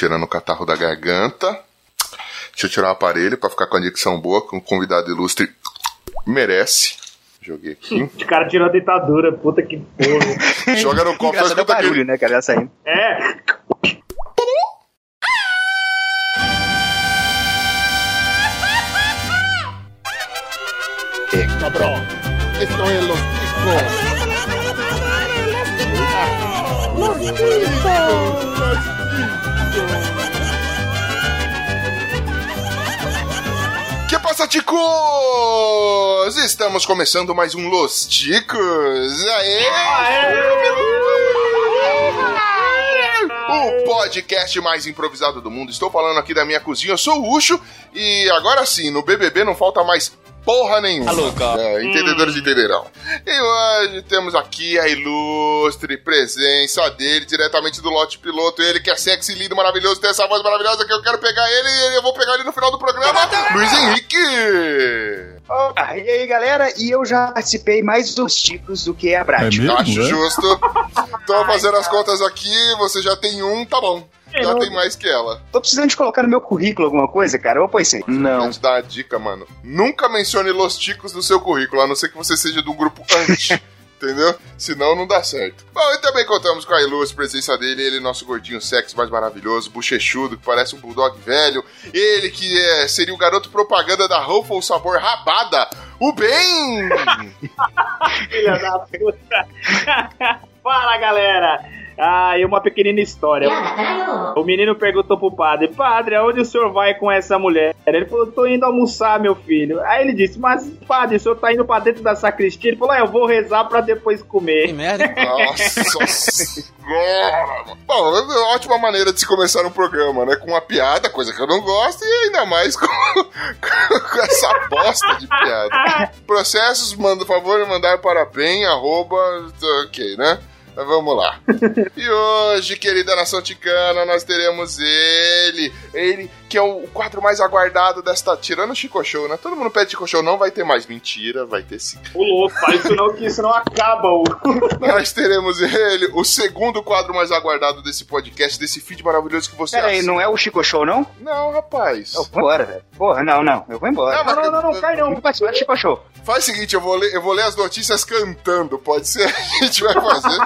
tirando o catarro da garganta. Deixa eu tirar o aparelho pra ficar com a dicção boa, que um convidado ilustre merece. Joguei aqui. O cara tirou a dentadura, puta que porra. Joga no copo, é escuta barulho, né, cara? Já saindo. É, Que passa, ticos? Estamos começando mais um Los Ticos. Aê! O podcast mais improvisado do mundo. Estou falando aqui da minha cozinha. Eu sou o Ucho e agora sim, no BBB não falta mais porra nenhuma. É, entendedores entenderão. E hoje temos aqui a ilustre presença dele, diretamente do lote piloto. Ele que é sexy, lindo, maravilhoso, tem essa voz maravilhosa que eu quero pegar ele e eu vou pegar ele no final do programa. Luiz Henrique! Ah, e aí, galera? E eu já participei mais dos tipos do que a prática. mesmo? Acho é? justo. Tô fazendo as contas aqui, você já tem um, tá bom. Já não- tem mais que ela. Tô precisando de colocar no meu currículo alguma coisa, cara? Eu pensei. Vou Não. te dar uma dica, mano. Nunca mencione Los Ticos no seu currículo, a não ser que você seja de um grupo anti. Entendeu? Senão não dá certo. Bom, e também contamos com a ilustre presença dele, ele, nosso gordinho sexy mais maravilhoso, bochechudo, que parece um bulldog velho. Ele que é, seria o garoto propaganda da Ruffles sabor rabada. O bem! filha da puta. Fala, galera. Ah, e uma pequenina história. O menino perguntou pro padre: Padre, aonde o senhor vai com essa mulher? Ele falou: Tô indo almoçar, meu filho. Aí ele disse: Mas, padre, o senhor tá indo pra dentro da sacristia? Ele falou: ah, Eu vou rezar pra depois comer. Nossa senhora! Bom, é uma ótima maneira de se começar um programa, né? Com uma piada, coisa que eu não gosto, e ainda mais com, com essa bosta de piada. Processos, manda favor de mandar para bem, arroba, ok, né? Mas Vamos lá. E hoje, querida nação ticana, nós teremos ele. Ele que é o quadro mais aguardado desta. Tirando o Chico Show, né? Todo mundo pede Chico Show, não vai ter mais. Mentira, vai ter sim. Ô louco, isso não, que isso não acaba. O... Nós teremos ele, o segundo quadro mais aguardado desse podcast, desse feed maravilhoso que você Pera aí, assina. não é o Chico Show, não? Não, rapaz. Eu vou embora, velho. Porra, não, não. Eu vou embora. Não, mas- Não, não, não, não, cai não. vou participar do Chico Show. Faz o seguinte, eu vou, ler, eu vou ler as notícias cantando, pode ser? A gente vai fazer.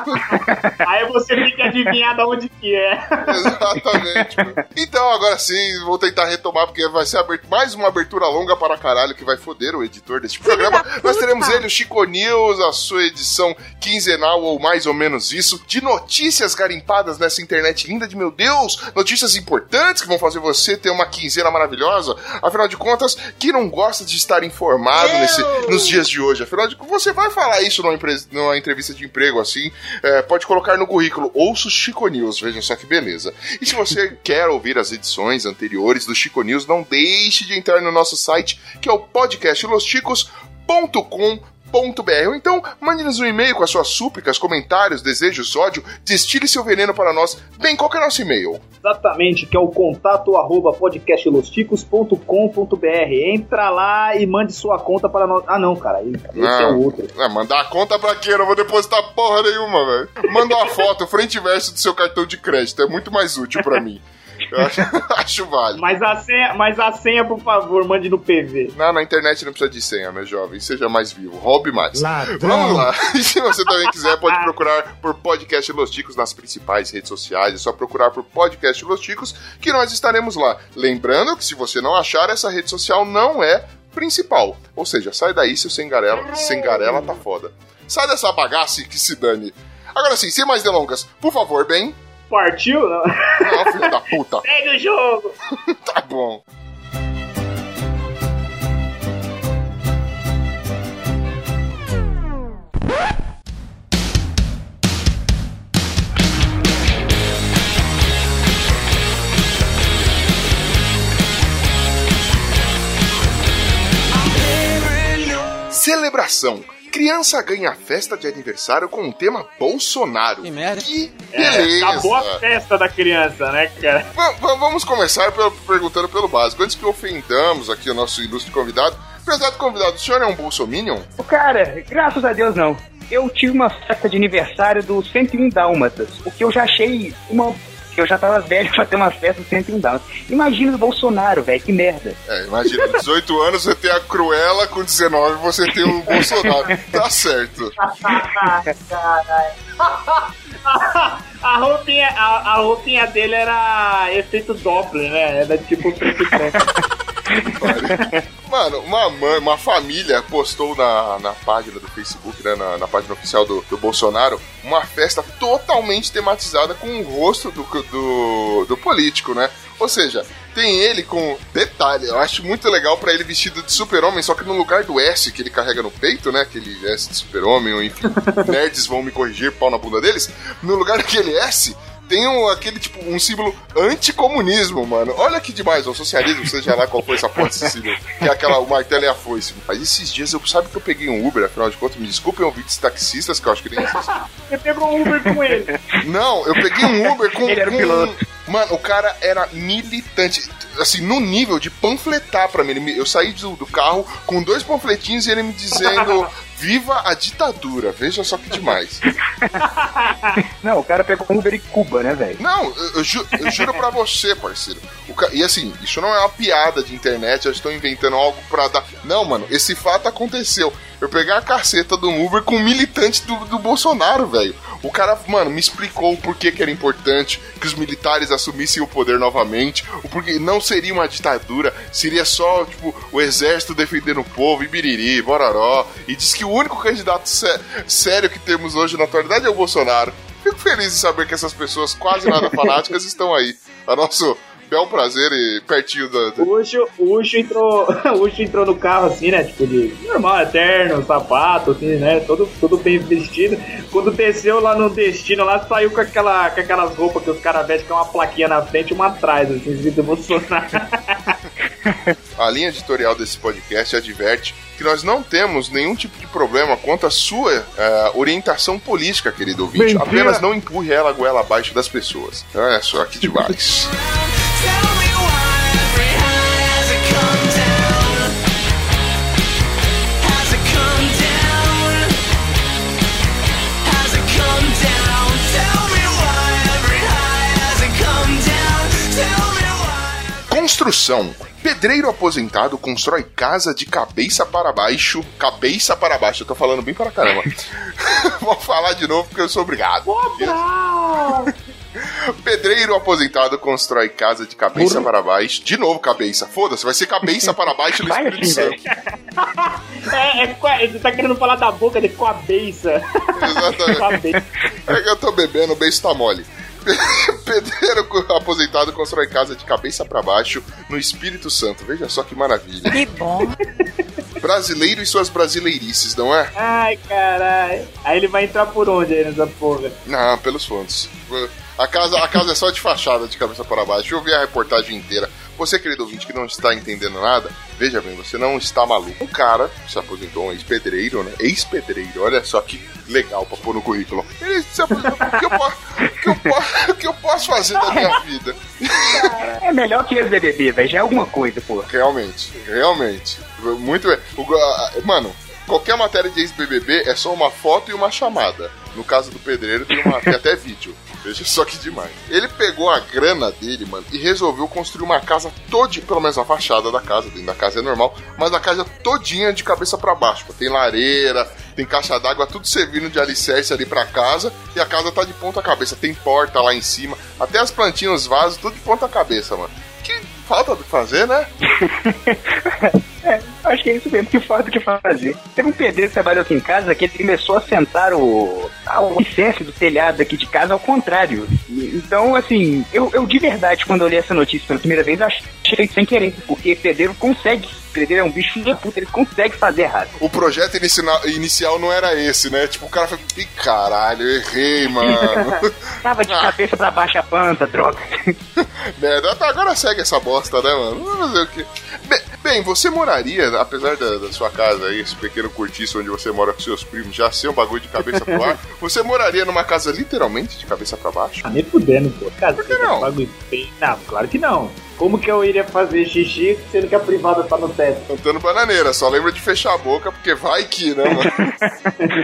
Aí você tem que adivinhar de onde que é. Exatamente. mano. Então, agora sim, vou tentar retomar, porque vai ser mais uma abertura longa para caralho que vai foder o editor deste programa. Nós teremos ele, o Chico News, a sua edição quinzenal ou mais ou menos isso, de notícias garimpadas nessa internet linda de meu Deus, notícias importantes que vão fazer você ter uma quinzena maravilhosa. Afinal de contas, quem não gosta de estar informado nesse- nos dias de hoje? Afinal de você vai falar isso numa, numa entrevista de emprego assim, é, pode colocar no currículo, ouço Chico News, veja só que beleza. E se você quer ouvir as edições anteriores do Chico News, não deixe de entrar no nosso site, que é o podcastlosticos.com.br ou então mande-nos um e-mail com as suas súplicas, comentários, desejos, ódio, destile seu veneno para nós. Bem, qual que é o nosso e-mail? Exatamente, que é o contato arroba podcastlosticos.com.br. Entra lá e mande sua conta para nós. Ah, não, cara, esse é o outro. É, mandar a conta pra quê? Eu não vou depositar porra nenhuma, velho. Manda uma foto, frente e verso do seu cartão de crédito. É muito mais útil pra mim. Eu acho, acho válido. Mas a senha, mas a senha, por favor, mande no PV. Não, na internet não precisa de senha, meu jovem. Seja mais vivo. Roube mais. Ladrão. Vamos lá. E se você também quiser, pode procurar por Podcast Los Ticos nas principais redes sociais. É só procurar por Podcast Los Ticos que nós estaremos lá. Lembrando que se você não achar, essa rede social não é principal. Ou seja, sai daí, seu sem garela, sem garela tá foda. Sai dessa bagaça e que se dane. Agora sim, sem mais delongas, por favor, bem. Partiu? Não. Não, filho da puta. Segue o jogo! Tá bom. Celebração. Criança ganha festa de aniversário com o tema Bolsonaro. Que merda. Que É, beleza. acabou a festa da criança, né, cara? Va- va- Vamos começar pelo- perguntando pelo básico. Antes que ofendamos aqui o nosso ilustre convidado. Prezado convidado, o senhor é um bolsominion? Cara, graças a Deus não. Eu tive uma festa de aniversário do 101 Dálmatas, o que eu já achei uma eu já tava velho pra ter uma festa sem Downs. Imagina o Bolsonaro, velho, que merda. É, imagina, 18 anos você tem a Cruella, com 19 você tem o Bolsonaro. Tá certo. a, roupinha, a, a, roupinha dele era efeito Doppler, né? Era tipo preto e Mano, uma mãe, uma família postou na, na página do Facebook, né, na, na página oficial do, do Bolsonaro, uma festa totalmente tematizada com o rosto do, do, do político, né? Ou seja, tem ele com. Detalhe, eu acho muito legal para ele vestido de super-homem, só que no lugar do S que ele carrega no peito, né? Aquele S de super-homem, ou enfim, nerds vão me corrigir, pau na bunda deles. No lugar daquele S, tem um, aquele, tipo, um símbolo anticomunismo, mano. Olha que demais, o socialismo, seja lá qual foi essa porra desse símbolo. Que é aquela, o martelo e a foice. Mas esses dias eu sabe que eu peguei um Uber, afinal de contas, me desculpem ouvintes taxistas, que eu acho que nem existe. Você pegou um Uber com ele? Não, eu peguei um Uber com. Ele era com, piloto. Mano, o cara era militante. Assim, no nível de panfletar pra mim. Eu saí do, do carro com dois panfletinhos e ele me dizendo. Viva a ditadura, veja só que demais. Não, o cara pegou um Uber em Cuba, né, velho? Não, eu, eu, ju eu, juro pra você, parceiro. Ca... E assim, isso não é uma piada de internet, eu estou inventando algo pra dar. Não, mano, esse fato aconteceu. Eu peguei a caceta do Uber com um militante do, do Bolsonaro, velho. O cara, mano, me explicou o porquê que era importante que os militares assumissem o poder novamente, o porquê não seria uma ditadura, seria só, tipo, o exército defendendo o povo, e biriri, bororó. E diz que o único candidato sé sério que temos hoje na atualidade é o Bolsonaro. Fico feliz em saber que essas pessoas quase nada fanáticas estão aí. A nosso bel prazer e pertinho da. O Ucho, o Ucho entrou. O Ucho entrou no carro assim, né? Tipo, de normal, eterno, sapato, assim, né? Todo, todo bem vestido. Quando desceu lá no destino, lá saiu com, aquela, com aquelas roupas que os caras vestem, com uma plaquinha na frente e uma atrás, assim, escrito Bolsonaro. A linha editorial desse podcast adverte que nós não temos nenhum tipo de problema quanto à sua uh, orientação política, querido ouvinte. Mentira. Apenas não empurre ela a goela abaixo das pessoas. Olha só, aqui demais. Construção. Pedreiro aposentado constrói casa de cabeça para baixo. Cabeça para baixo, eu tô falando bem para caramba. Vou falar de novo porque eu sou obrigado. Pedreiro aposentado constrói casa de cabeça para baixo. De novo, cabeça. Foda-se, vai ser cabeça para baixo no Espírito Santo. é, é, ele tá querendo falar da boca de cabeça. Exatamente. é que eu tô bebendo, o beijo tá mole. Pedreiro aposentado constrói casa de cabeça para baixo no Espírito Santo. Veja só que maravilha. Que bom. Brasileiro e suas brasileirices, não é? Ai, caralho. Aí ele vai entrar por onde aí nessa porra? Não, pelos fundos. A casa, a casa é só de fachada, de cabeça para baixo. Deixa eu ver a reportagem inteira. Você, querido ouvinte, que não está entendendo nada, veja bem, você não está maluco. Um cara se aposentou, um ex-pedreiro, né? Ex-pedreiro, olha só que legal pra pôr no currículo. Ele se aposentou, o que eu posso, que eu posso, o que eu posso fazer da minha vida? É melhor que ex-BBB, velho, já é alguma coisa, pô. Realmente, realmente. Muito bem. O, mano, qualquer matéria de ex-BBB é só uma foto e uma chamada. No caso do pedreiro, tem, uma, tem até vídeo. Veja só que demais. Ele pegou a grana dele, mano, e resolveu construir uma casa todinha, pelo menos a fachada da casa, dentro da casa é normal, mas a casa todinha de cabeça para baixo. Tem lareira, tem caixa d'água, tudo servindo de alicerce ali pra casa, e a casa tá de ponta cabeça. Tem porta lá em cima, até as plantinhas, os vasos, tudo de ponta cabeça, mano. Que falta de fazer, né? É, acho que é isso mesmo, que falta que fazer. Teve um pedreiro que trabalhou aqui em casa que ele começou a sentar o, o alicerce do telhado aqui de casa ao contrário. Então, assim, eu, eu de verdade, quando eu li essa notícia pela primeira vez, achei sem querer, porque pedreiro consegue pedreiro é um bicho de puta, ele consegue fazer errado. O projeto inicial não era esse, né? Tipo, o cara foi, ih, caralho, eu errei, mano. Tava de cabeça pra baixo a planta, droga. Merda, agora segue essa bosta, né, mano? Vamos fazer o quê? Bem, bem, você moraria, apesar da, da, sua casa aí, esse pequeno cortiço onde você mora com seus primos, já ser um bagulho de cabeça pro ar, você moraria numa casa literalmente de cabeça pra baixo? Ah, nem fudendo, pô. Casa Por que não? Bagulho... Não, claro que não. Como que eu iria fazer xixi sendo que a privada tá no teto? Cantando bananeira, só lembra de fechar a boca, porque vai que, né, mano?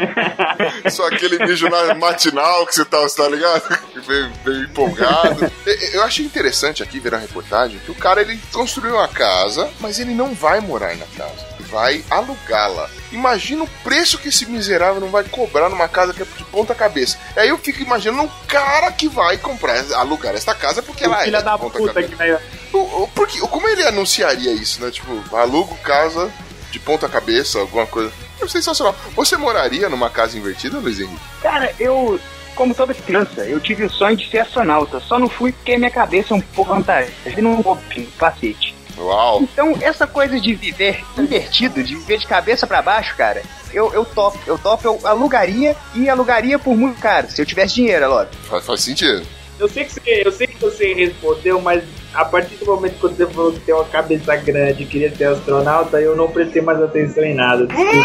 só aquele na matinal que você tá, você tá ligado? Veio, veio empolgado. Eu achei interessante aqui ver a reportagem que o cara ele construiu uma casa, mas ele não vai morar na casa vai alugá-la. Imagina o preço que esse miserável não vai cobrar numa casa que é de ponta cabeça. Aí eu fico imaginando um cara que vai comprar, alugar essa casa porque ela Filha é da puta cabeça. que vai. O- o- Porque, como ele anunciaria isso, né? Tipo, alugo casa de ponta cabeça, alguma coisa. É sensacional. Você moraria numa casa invertida, Luiz Henrique? Cara, eu, como toda criança, eu tive o sonho de ser astronauta. Só não fui porque minha cabeça é um pouco vantagem. Eu não vou um cacete. Uau! Então, essa coisa de viver invertido, de viver de cabeça pra baixo, cara, eu, eu topo. Eu topo, eu alugaria e alugaria por muito caro. Se eu tivesse dinheiro, é lógico. Faz, faz sentido. Eu sei, que você, eu sei que você respondeu, mas a partir do momento que você falou que tem uma cabeça grande e queria ser astronauta, eu não prestei mais atenção em nada. Desculpa.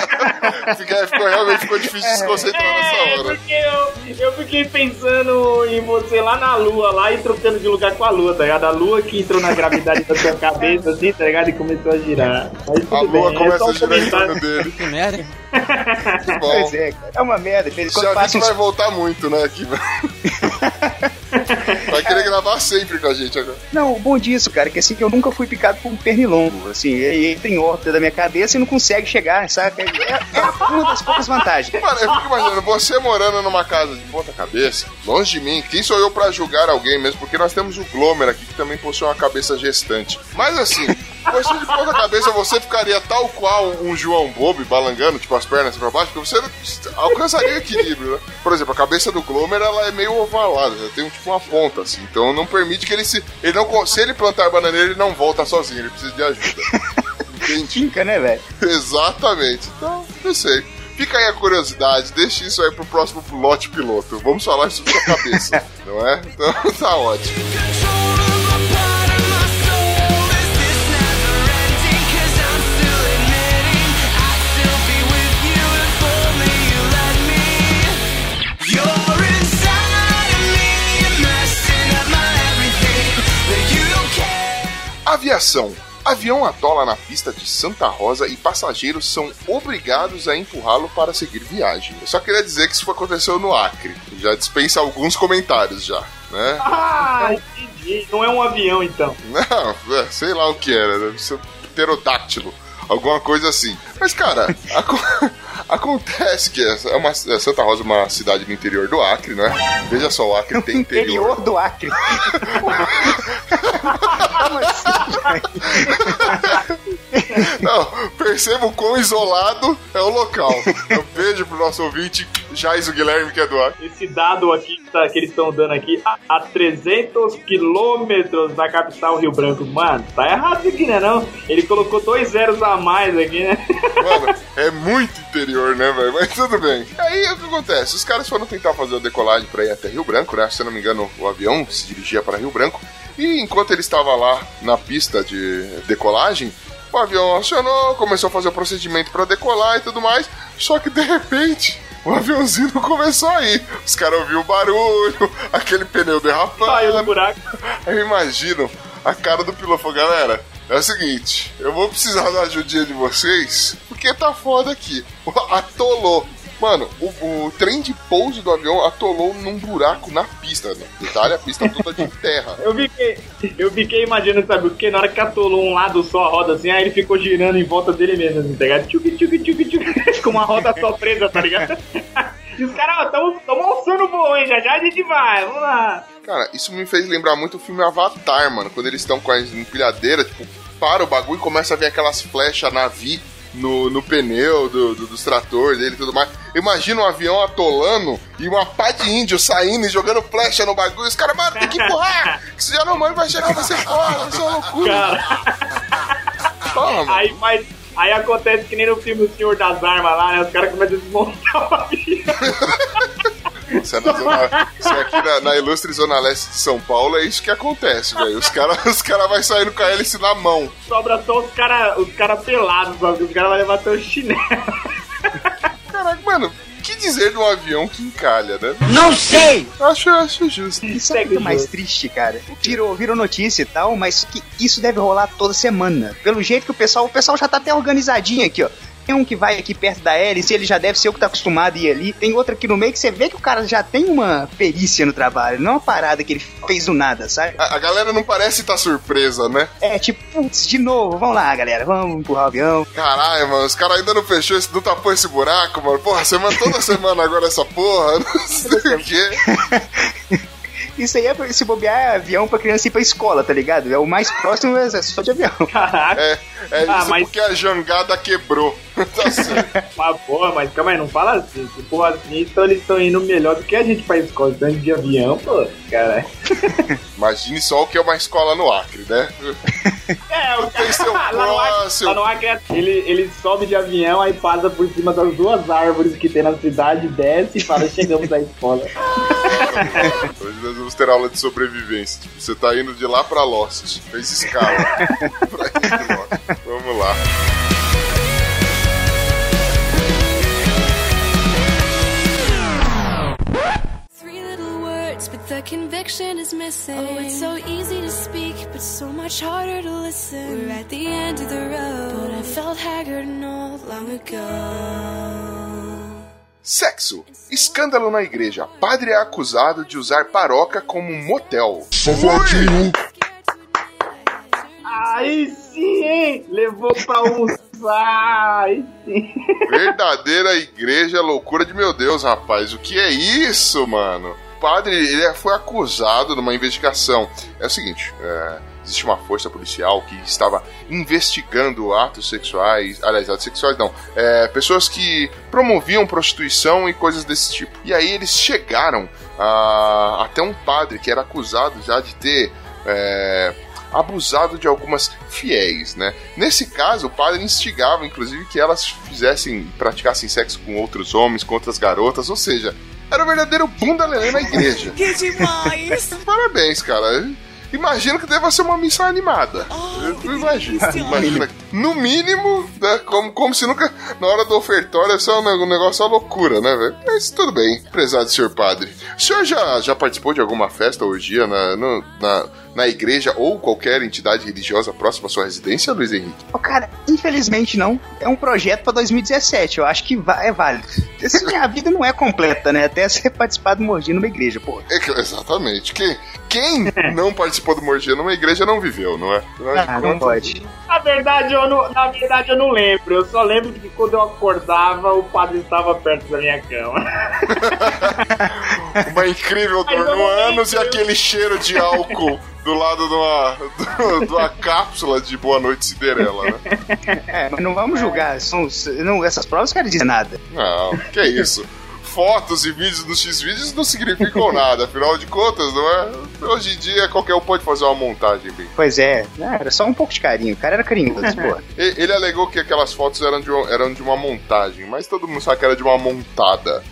Fica, ficou, realmente ficou difícil de se concentrar É, nessa hora. porque eu, eu fiquei pensando em você lá na lua, lá e trocando de lugar com a lua, tá ligado? A lua que entrou na gravidade da sua cabeça, assim, tá ligado? E começou a girar. Mas A lua bem, é começa só a um girar em comentário. torno dele. Que merda. Que bom. Pois é, cara. É uma merda. Quando Já vi passa que uns vai voltar muito, né? Aqui. Gravar sempre com a gente agora. Não, o bom disso, cara, é que assim que eu nunca fui picado por um pernilongo. Assim, ele entra em órbita da minha cabeça e não consegue chegar, saca? É, é uma das poucas vantagens. Mano, eu fico imaginando, você morando numa casa de ponta cabeça, longe de mim, quem sou eu pra julgar alguém mesmo? Porque nós temos o Glomer aqui que também possui uma cabeça gestante. Mas assim, você de ponta cabeça, você ficaria tal qual um João Bobo balangando, tipo as pernas pra baixo, porque você alcançaria o equilíbrio, né? Por exemplo, a cabeça do Glomer, ela é meio ovalada, ela tem tipo uma ponta, assim, então não permite que ele se. Ele não, se ele plantar bananeira, ele não volta sozinho, ele precisa de ajuda. Entende? Tinca, né, velho? Exatamente. Então, não sei. Fica aí a curiosidade, deixa isso aí pro próximo lote piloto. Vamos falar sobre sua cabeça, não é? Então tá ótimo. Aviação. Avião atola na pista de Santa Rosa e passageiros são obrigados a empurrá-lo para seguir viagem. Eu só queria dizer que isso aconteceu no Acre. Já dispensa alguns comentários já, né? Ah, entendi. Não é um avião, então. Não, é, sei lá o que era, deve ser um pterodáctilo, alguma coisa assim. Mas, cara, aco- acontece que é uma, é, Santa Rosa é uma cidade no interior do Acre, né? Veja só, o Acre tem interior. Interior do Acre. Não, perceba o quão isolado é o local. Eu vejo pro nosso ouvinte, Jaiso Guilherme, que é do Acre. Esse dado aqui que eles estão dando aqui, a, a 300 quilômetros da capital Rio Branco. Mano, tá errado isso aqui, né? Não? Ele colocou dois zeros a mais aqui, né? Mano, é muito interior, né, velho? Mas tudo bem. Aí o que acontece? Os caras foram tentar fazer a decolagem pra ir até Rio Branco, né? Se eu não me engano, o avião se dirigia para Rio Branco. E enquanto ele estava lá na pista de decolagem, o avião acionou, começou a fazer o procedimento para decolar e tudo mais. Só que de repente. O aviãozinho começou a ir. Os caras ouviram o barulho, aquele pneu derrapando. Saiu do buraco. Eu imagino a cara do piloto. Falou, Galera, é o seguinte, eu vou precisar da ajudinha de vocês, porque tá foda aqui. Atolou. Mano, o, o trem de pouso do avião atolou num buraco na pista. Né? Detalhe, a pista toda de terra. Eu fiquei, eu fiquei imaginando, sabe, porque na hora que atolou um lado só a roda assim, aí ele ficou girando em volta dele mesmo, assim, tá ligado? Tchuc, tchuc, tchuc, tchuc, com uma roda só presa, tá ligado? E os caras, ó, tamo alçando voo, hein? Já já a gente vai, vamos lá. Cara, isso me fez lembrar muito o filme Avatar, mano. Quando eles estão com a empilhadeira, tipo, para o bagulho e começa a vir aquelas flechas navi no, no pneu do, do, dos tratores dele e tudo mais. Imagina um avião atolando e uma pá de índio saindo e jogando flecha no bagulho. Os caras, mano, tem que empurrar! Que se já não mãe vai chegar, ser foda, vai ser uma loucura. Cara, mano. aí faz. Aí acontece que nem no filme O Senhor das Armas lá, né? Os caras começam a desmontar o avião. Isso, é na zona- isso aqui na, na ilustre Zona Leste de São Paulo é isso que acontece, velho. Os caras os cara vão saindo com a hélice na mão. Sobra só os caras os cara pelados, sabe? Os caras vão levar até o chinelo. Caraca, mano, que dizer de um avião que encalha, né? Não sei! Acho, acho justo. Isso é muito mais triste, cara. Virou, virou notícia e tal, mas que isso deve rolar toda semana. Pelo jeito que o pessoal, o pessoal já tá até organizadinho aqui, ó. Tem um que vai aqui perto da hélice, ele já deve ser o que tá acostumado a ir ali. Tem outro aqui no meio que você vê que o cara já tem uma perícia no trabalho, não é uma parada que ele fez do nada, sabe? A, a galera não parece estar tá surpresa, né? É, tipo, putz, de novo, vamos lá, galera, vamos empurrar o avião. Caralho, mano, os caras ainda não fechou, esse, não tapou esse buraco, mano. Porra, semana, toda semana agora essa porra, não sei o quê. Isso aí é se bobear é avião pra criança ir pra escola, tá ligado? É o mais próximo é só de avião. Caraca. É, é ah, isso mas... porque a jangada quebrou. tá certo. mas porra, mas calma aí, não fala assim. Se for assim, então eles estão indo melhor do que a gente pra escola. Estão de avião, pô, cara. Imagine só o que é uma escola no Acre, né? É, o cara seu lá, no Acre, lá no Acre, ele, ele sobe de avião, aí passa por cima das duas árvores que tem na cidade, desce e fala, chegamos à escola. Hoje nós vamos ter aula de sobrevivência. Tipo, você tá indo de lá pra Lost. Fez escala. pra ir. Vamos lá. But conviction is missing. Oh, it's so easy to speak, but so much harder to listen. We're at the end of the road, but I felt haggard not long ago. Sexo. Escândalo na igreja. Padre é acusado de usar paróquia como motel. Safadinho. Aí sim, hein? Levou pra usar. Aí sim. Verdadeira igreja, loucura de meu Deus, rapaz. O que é isso, mano? Padre ele foi acusado numa investigação. É o seguinte, é, existe uma força policial que estava investigando atos sexuais, aliás, atos sexuais não, é, pessoas que promoviam prostituição e coisas desse tipo. E aí eles chegaram a, até um padre que era acusado já de ter é, abusado de algumas fiéis, né? Nesse caso, o padre instigava, inclusive, que elas fizessem, praticassem sexo com outros homens, com outras garotas, ou seja, era o verdadeiro bunda lelê na igreja. que demais! Parabéns, cara. Imagino que deva ser uma missão animada. Oh, imagina, imagina. No mínimo, né, como, como se nunca, na hora do ofertório, é só um negócio, uma loucura, né, velho? Mas tudo bem, prezado senhor padre. O senhor já, já participou de alguma festa ou dia na, no, na, na igreja ou qualquer entidade religiosa próxima à sua residência, Luiz Henrique? Oh, cara, infelizmente não. É um projeto para 2017. Eu acho que é válido. Minha vida não é completa, né? Até você participar do Mordi numa igreja, pô. É, exatamente. Quem, quem não participou do Mordi numa igreja não viveu, não é? Ah, não pode. Na verdade, eu não, na verdade, eu não lembro. Eu só lembro que quando eu acordava, o padre estava perto da minha cama. Uma incrível dor no ânus e aquele cheiro de álcool do lado de uma, de uma cápsula de Boa Noite Cinderela, né? É, mas não vamos julgar. São, não, essas provas não querem dizer nada. Não, que é isso fotos e vídeos dos X-Vídeos não significam nada, afinal de contas, não é? Hoje em dia qualquer um pode fazer uma montagem bem. Pois é, era só um pouco de carinho, o cara era carinhoso, pô. Ele alegou que aquelas fotos eram de, uma, eram de uma montagem, mas todo mundo sabe que era de uma montada.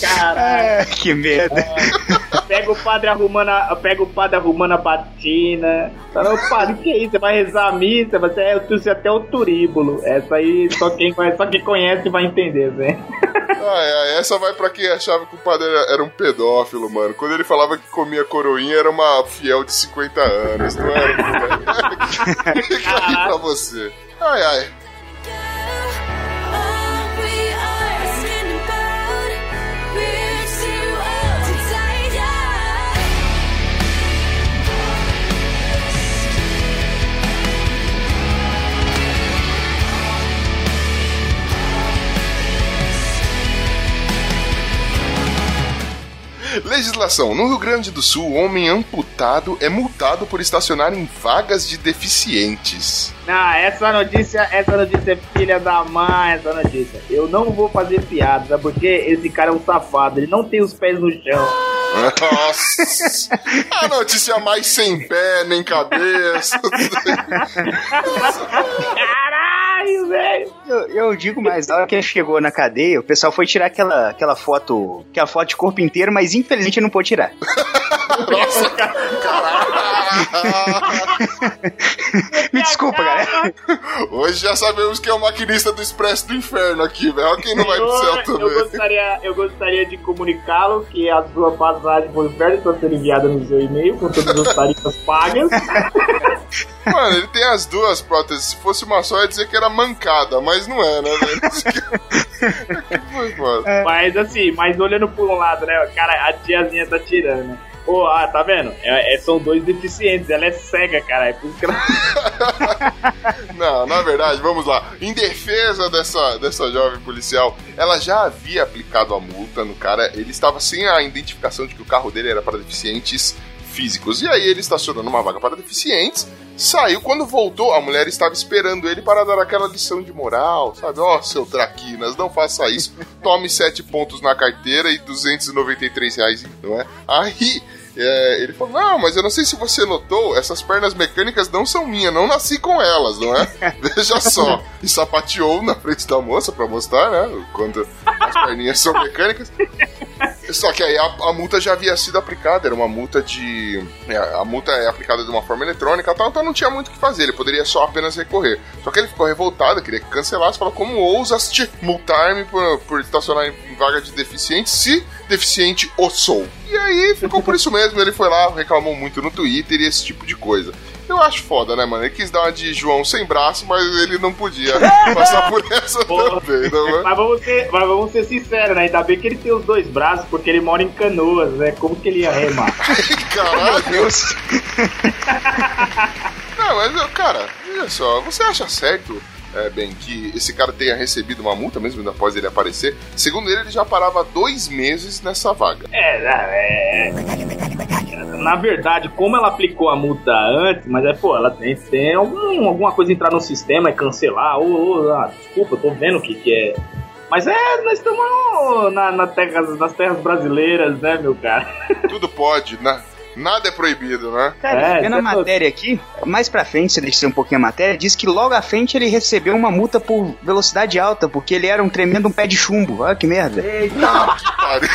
Caralho. que merda. Pega o padre arrumando a, pega o padre arrumando a batina. Fala, padre, que é isso? Você vai rezar a missa? Você é, trouxe até o turíbulo. Essa aí só quem, só quem conhece vai entender, velho. Ah, essa vai pra quem achava que o padre era, era, um pedófilo, mano. Quando ele falava que comia coroinha, era uma fiel de 50 anos, não era? Fica aí pra você. Ai, ai. Legislação. No Rio Grande do Sul, o homem amputado é multado por estacionar em vagas de deficientes. Ah, essa notícia, essa notícia é filha da mãe, essa notícia. Eu não vou fazer piada, porque esse cara é um safado, ele não tem os pés no chão. Nossa! A notícia mais sem pé, nem cabeça. Caralho, velho! Eu, eu, digo mais, na hora que ele chegou na cadeia, o pessoal foi tirar aquela, aquela foto, aquela foto de corpo inteiro, mas infelizmente não pôde tirar. Nossa, Me desculpa, galera. Hoje já sabemos que é o maquinista do Expresso do Inferno aqui, velho. Olha quem não vai pro céu eu, também. gostaria, eu gostaria de comunicá-lo que a sua passagem por inferno está sendo enviada no seu e-mail com todas as tarifas pagas. Mano, ele tem as duas próteses. Se fosse uma só, ia dizer que era mancada, mas não é, né, velho? mano? Mas assim, mas olhando por um lado, né? Cara, a tiazinha tá tirando, Pô, ah, tá vendo? É, é- são dois deficientes, ela é cega, cara. É por isso que ela. Não, na verdade, vamos lá. Em defesa dessa, dessa jovem policial, ela já havia aplicado a multa no cara. Ele estava sem a identificação de que o carro dele era para deficientes físicos. E aí ele estacionou numa vaga para deficientes. Saiu, quando voltou, a mulher estava esperando ele para dar aquela lição de moral, sabe? Ó, seu traquinas, não faça isso. Tome sete pontos na carteira e 293 reais, não é? Aí é, ele falou: Não, mas eu não sei se você notou, essas pernas mecânicas não são minhas, não nasci com elas, não é? Veja só. E sapateou na frente da moça pra mostrar, né? Quando as perninhas são mecânicas. Só que aí a, a multa já havia sido aplicada, era uma multa de. é, a multa é aplicada de uma forma eletrônica tal, então não tinha muito o que fazer, ele poderia só apenas recorrer. Só que ele ficou revoltado, queria que cancelasse, falou: Como ousas te multar-me por, por estacionar em vaga de deficiente, se deficiente o sou? E aí ficou por isso mesmo, ele foi lá, reclamou muito no Twitter e esse tipo de coisa. Eu acho foda, né, mano? Ele quis dar uma de João sem braço, mas ele não podia passar por essa Porra. também, não é? Mas vamos, ser, mas vamos ser sinceros, né? Ainda bem que ele tem os dois braços, porque ele mora em canoas, né? Como que ele ia remar? Caralho. Deus. Não, mas, cara, olha só, você acha certo, é, bem, que esse cara tenha recebido uma multa mesmo após ele aparecer? Segundo ele, ele já parava dois meses nessa vaga. É, é. Na verdade, como ela aplicou a multa antes, mas é, pô, ela tem, tem algum, alguma coisa entrar no sistema e cancelar. Ô, ô, ah, desculpa, eu tô vendo o que, que é. Mas é, nós estamos na, na terra, nas terras brasileiras, né, meu cara? Tudo pode, né? Nada é proibido, né? Cara, É, vendo a matéria aqui, mais pra frente, se descer um pouquinho a matéria, diz que logo à frente ele recebeu uma multa por velocidade alta, porque ele era um tremendo um pé de chumbo. Olha que merda. Pare-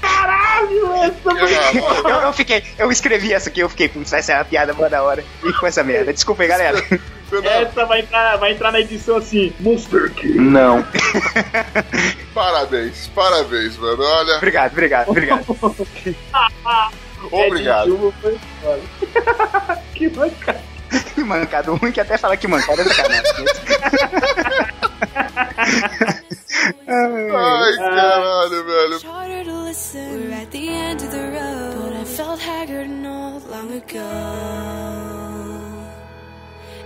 Caralho, essa. Eu, eu fiquei, eu escrevi essa aqui, eu fiquei, putz, essa é uma piada boa da hora. E com essa merda. Desculpa aí, galera. Essa vai entrar, vai entrar na edição assim, Monster King. Não. Parabéns, parabéns, mano. Olha, Obrigado, obrigado, obrigado. obrigado. É foda. que bacana. Que mancado ruim que até fala que mancada é sacanagem. Ai, caralho, velho. We're at the end of the road, but I felt haggard not long ago.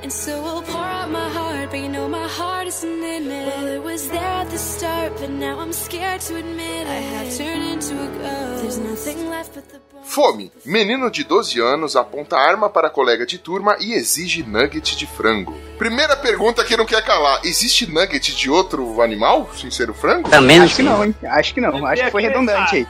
And so I'll pour out my heart, but you know my heart isn't in it. Well, it was there at the start, but now I'm scared to admit it. I have turned into a ghost. There's nothing left but the. Fome. Menino de 12 anos aponta arma para colega de turma e exige nugget de frango. Primeira pergunta que não quer calar: existe nugget de outro animal, sem ser o frango? Também Acho que não, hein? Acho que não. Acho que foi redundante aí.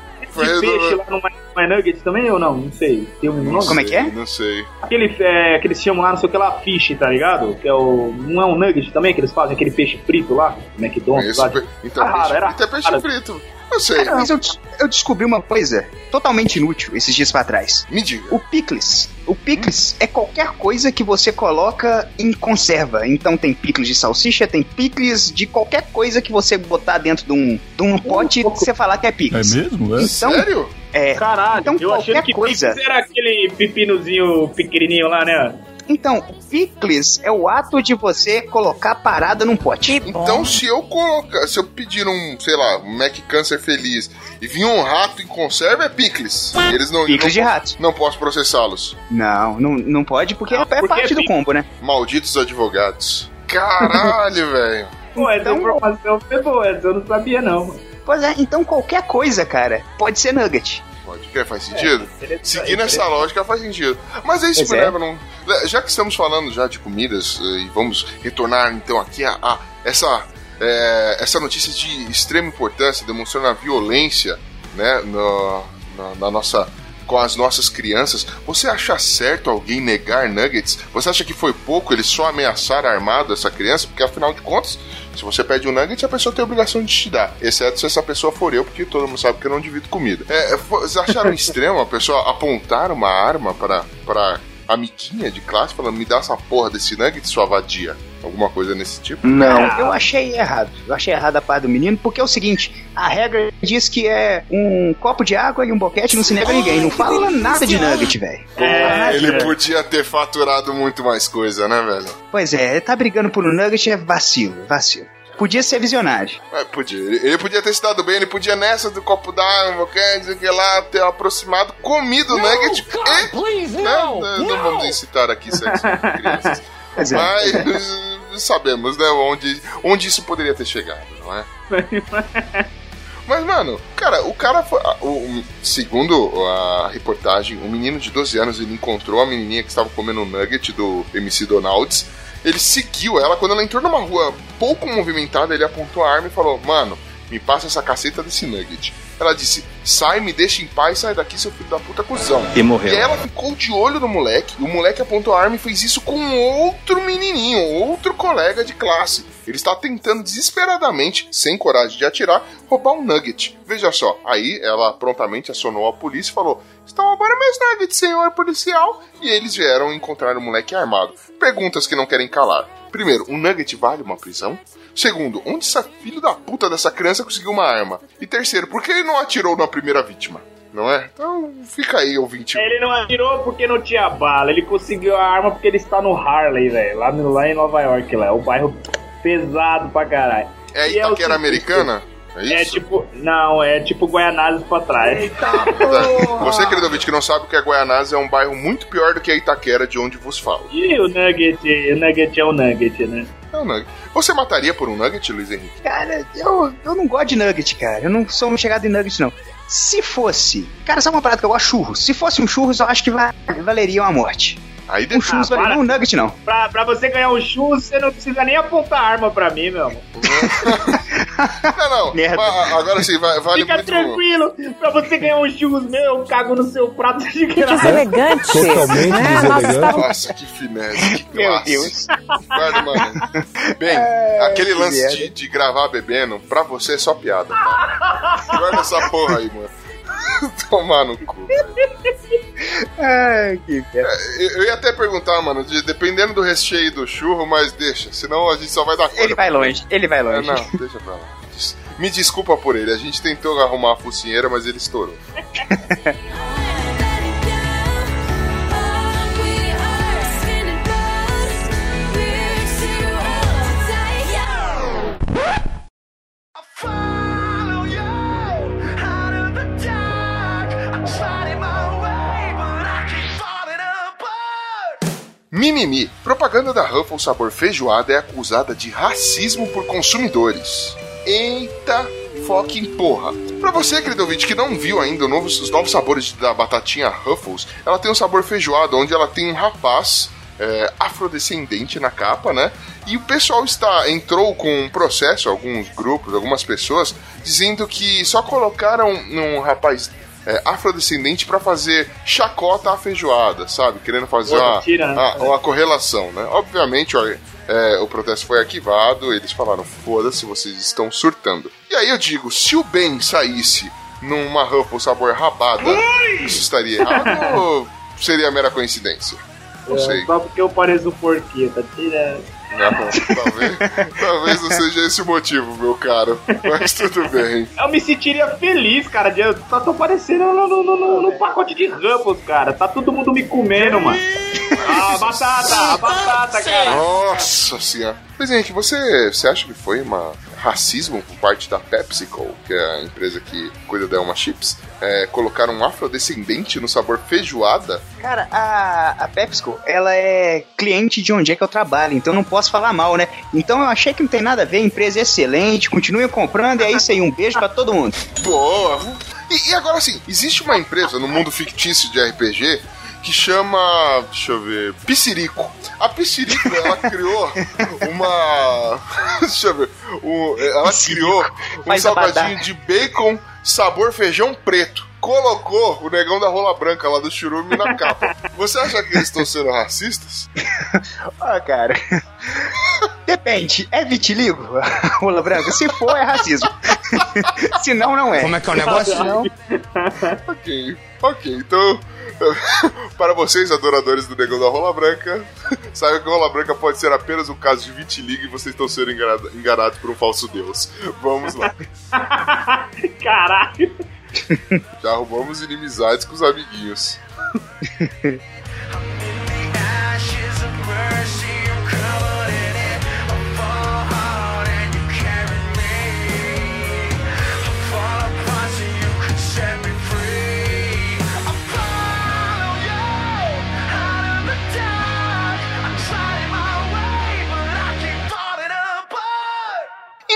Peixe lá não é nuggets também ou não? Não sei. Tem um nome? Como é que é? Não sei. Aquele é, que eles chamam lá, não sei o que lá, fish, tá ligado? Que é o. Não é um nugget também que eles fazem, aquele peixe frito lá? McDonald's Esse lá. pe- Então, Ah, peixe era é peixe frito. Eu sei. Mas eu, eu descobri uma coisa totalmente inútil esses dias pra trás. Me diga. O picles. O picles é qualquer coisa que você coloca em conserva. Então tem picles de salsicha, tem picles de qualquer coisa que você botar dentro de um, de um pote e você falar que é É picles. mesmo? É? Então, Sério? é, Caralho, Então, eu achei qualquer que coisa. picles era aquele pepinozinho pequenininho lá, né? Então, picles é o ato de você colocar parada num pote. Então, se eu colocar, se eu pedir um, sei lá, um Mac Câncer feliz e vir um rato em conserva, é picles. Eles não, Picles de não, rato. não posso processá-los. Não, não, não pode porque Ah, é porque parte é do combo, né? Malditos advogados. Caralho, velho. Pô, essa Então- informação foi boa, essa eu não sabia não. Pois é, então qualquer coisa, cara, pode ser nugget. Pode crer, faz sentido? É, Seguindo essa lógica faz sentido. Mas é isso Pois me é. leva num. Já que estamos falando já de comidas, eh, e vamos retornar então aqui a, a essa, eh, essa notícia de extrema importância, demonstrando a violência né, no- na, na nossa com as nossas crianças, você acha certo alguém negar nuggets? Você acha que foi pouco ele só ameaçar armado essa criança? Porque afinal de contas, se você pede um nugget, a pessoa tem a obrigação de te dar. Exceto se essa pessoa for eu, porque todo mundo sabe que eu não divido comida. É, é vocês acharam extremo a pessoa apontar uma arma para amiguinha de classe falando, me dá essa porra desse nugget, sua vadia? Alguma coisa nesse tipo? Não. Eu achei errado. Eu achei errado a parte do menino, porque é o seguinte: a regra diz que é um copo de água e um boquete, não se nega a ninguém. Não fala nada de nugget, velho. É, ele podia ter faturado muito mais coisa, né, velho? Pois é, ele tá brigando por um nugget é vacilo, vacilo. Podia ser visionário. É, podia. Ele podia ter se dado bem, ele podia nessa do copo d'água, quer dizer que lá, ter aproximado, comido o nugget God, e. Please, né, não, não, não vamos incitar aqui sexo crianças. Mas, mas sabemos, né, onde, onde isso poderia ter chegado, não é? Mas, mano, cara, o cara foi. O, segundo a reportagem, um menino de 12 anos ele encontrou a menininha que estava comendo um nugget do MC Donalds ele seguiu ela. Quando ela entrou numa rua pouco movimentada, ele apontou a arma e falou: Mano, me passa essa caceta desse nugget. Ela disse: Sai, me deixa em paz, sai daqui, seu filho da puta cuzão. E morreu. E ela ficou de olho no moleque. E o moleque apontou a arma e fez isso com outro menininho, outro colega de classe. Ele está tentando desesperadamente, sem coragem de atirar, roubar um nugget. Veja só, aí ela prontamente acionou a polícia e falou: Estão roubando meus nuggets, senhor policial. E eles vieram encontrar o moleque armado. Perguntas que não querem calar. Primeiro, um nugget vale uma prisão? Segundo, onde essa filho da puta dessa criança conseguiu uma arma? E terceiro, por que ele não atirou na primeira vítima? Não é? Então fica aí, ouvinte. Ele não atirou porque não tinha bala. Ele conseguiu a arma porque ele está no Harley, velho. Lá, lá em Nova York, lá. É o bairro pesado pra caralho. É Itaquera é americana? É, é, tipo. Não, é tipo Guaianazes pra trás. Eita, Você, querido ouvinte, que não sabe o que é Guaianazes, é um bairro muito pior do que a Itaquera, de onde vos falo. E o Nugget, o Nugget é o Nugget, né? É um nugget. Você mataria por um nugget, Luiz Henrique? Cara, eu, eu não gosto de nugget, cara. Eu não sou um chegado em nugget, não. Se fosse. Cara, sabe uma parada que eu gosto? Churros. Se fosse um churros, eu acho que valeria uma morte. Aí um churros ah, vale, um nugget não. Pra, pra você ganhar um churros, você não precisa nem apontar arma pra mim, meu amor. não, não. Merda. Agora sim, vai, vale Fica muito... tranquilo. Pra você ganhar um churros meu, eu cago no seu prato de graça. Que elegante. Totalmente né? deselegante. Nossa, Nossa, que finesse, que Meu Deus. Guarda, mano. Bem, é, aquele lance de, de, gravar bebendo, pra você é só piada. Tá? Guarda essa porra aí, mano. Tomar no cu. Ai, que é, Eu ia até perguntar, mano, de, dependendo do recheio do churro, mas deixa, senão a gente só vai dar Ele vai longe, ele vai longe. É, não, deixa pra lá. Me desculpa por ele, a gente tentou arrumar a focinheira, mas ele estourou. Mimimi. Propaganda da Ruffles sabor feijoada é acusada de racismo por consumidores. Eita fucking porra. Pra você, querido ouvinte, que não viu ainda novo, os novos sabores da batatinha Ruffles, ela tem um sabor feijoada, onde ela tem um rapaz é, afrodescendente na capa, né? E o pessoal está entrou com um processo, alguns grupos, algumas pessoas, dizendo que só colocaram um rapaz é, afrodescendente para fazer chacota à feijoada, sabe? Querendo fazer uma, uma, uma, correlação, né? Obviamente, ó, é, o protesto foi arquivado, eles falaram, foda-se, vocês estão surtando. E aí eu digo, se o Ben saísse numa Ruffles sabor rabada, isso estaria errado ou seria mera coincidência? Não é, sei. Só porque eu pareço um porquinho, tá tirando. Não, talvez, talvez não seja esse o motivo, meu caro. Mas tudo bem. Eu me sentiria feliz, cara. De, tá, tô parecendo no, no, no, no pacote de Ruffles, cara. Tá todo mundo me comendo, mano. Ah, batata, a batata, cara. Nossa senhora. Mas, gente, você, você acha que foi uma racismo por parte da PepsiCo, que é a empresa que cuida da Elma Chips, é, colocar um afrodescendente no sabor feijoada? Cara, a, a PepsiCo, ela é cliente de onde é que eu trabalho, então não posso falar mal, né? Então eu achei que não tem nada a ver, a empresa é excelente, continue comprando, e é isso aí, um beijo para todo mundo. Boa! E, e agora sim, existe uma empresa no mundo fictício de RPG que chama, deixa eu ver, Piscirico. A Piscirico, ela criou uma, deixa eu ver, um, ela criou um salgadinho de bacon sabor feijão preto. colocou o negão da rola branca lá do churume na capa. Você acha que eles estão sendo racistas? Ó, cara. Depende, é vitiligo? Rola branca? Se for, é racismo. Se não, não é. Como é que é o negócio? Não. Ok, ok. Então, para vocês, adoradores do negão da rola branca, saibam que rola branca pode ser apenas um caso de vitiligo e vocês estão sendo engana- enganados por um falso deus. Vamos lá. Caralho. Já arrumamos inimizades com os amiguinhos.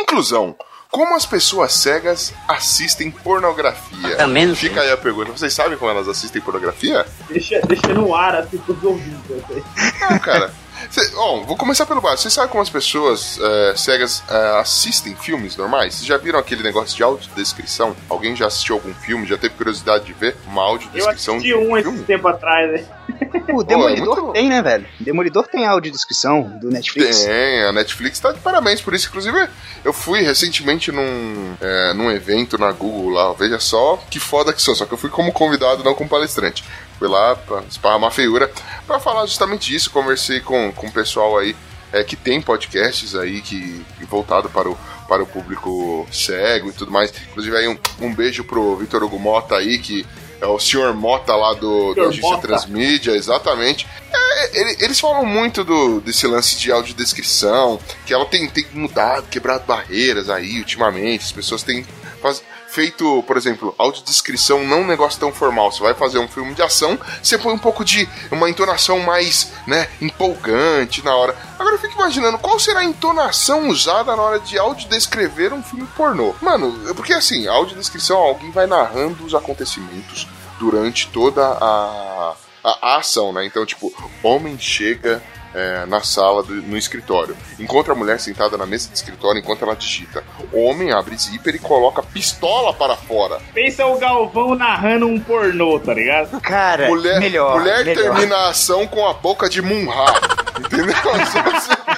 Inclusão. Como as pessoas cegas assistem pornografia? Também não Fica aí a pergunta. Vocês sabem como elas assistem pornografia? Deixa, deixa no ar, assim, ouvintes. assim. Não, cara. Cê, ó, vou começar pelo básico. Vocês sabem como as pessoas é, cegas é, assistem filmes normais? Vocês já viram aquele negócio de audiodescrição? Alguém já assistiu algum filme? Já teve curiosidade de ver uma Eu audiodescrição assisti de um esse filme? tempo atrás, né? O Demolidor muito- tem, né, velho? Demolidor tem audiodescrição do Netflix. Tem, a Netflix tá de parabéns por isso. Inclusive, eu fui recentemente num, é, num evento na Google lá. Veja só que foda que sou. Só que eu fui como convidado, não como palestrante. Fui lá pra esparramar feiura pra falar justamente disso. Conversei com, com o pessoal aí é, que tem podcasts aí que voltado para o, para o público cego e tudo mais. Inclusive aí um, um beijo pro Vitor Hugo Mota aí, que é o senhor Mota lá do, Agência. Transmídia, exatamente. É, ele- eles falam muito do, desse lance de audiodescrição, que ela tem, tem mudado, quebrado barreiras aí ultimamente. As pessoas têm faz- feito, por exemplo, audiodescrição não um negócio tão formal. Você vai fazer um filme de ação, você põe um pouco de uma entonação mais, né, empolgante na hora. Agora eu fico imaginando qual será a entonação usada na hora de audiodescrever um filme pornô. Mano, porque assim, audiodescrição, alguém vai narrando os acontecimentos durante toda a, a, a ação, né? Então, tipo, homem chega é, na sala, do- no escritório, encontra a mulher sentada na mesa de escritório enquanto ela digita. O homem abre zíper e coloca pistola para fora. Pensa o Galvão narrando um pornô, tá ligado? Cara, mulher melhor. mulher melhor. termina a ação com a boca de Munha. Entendeu?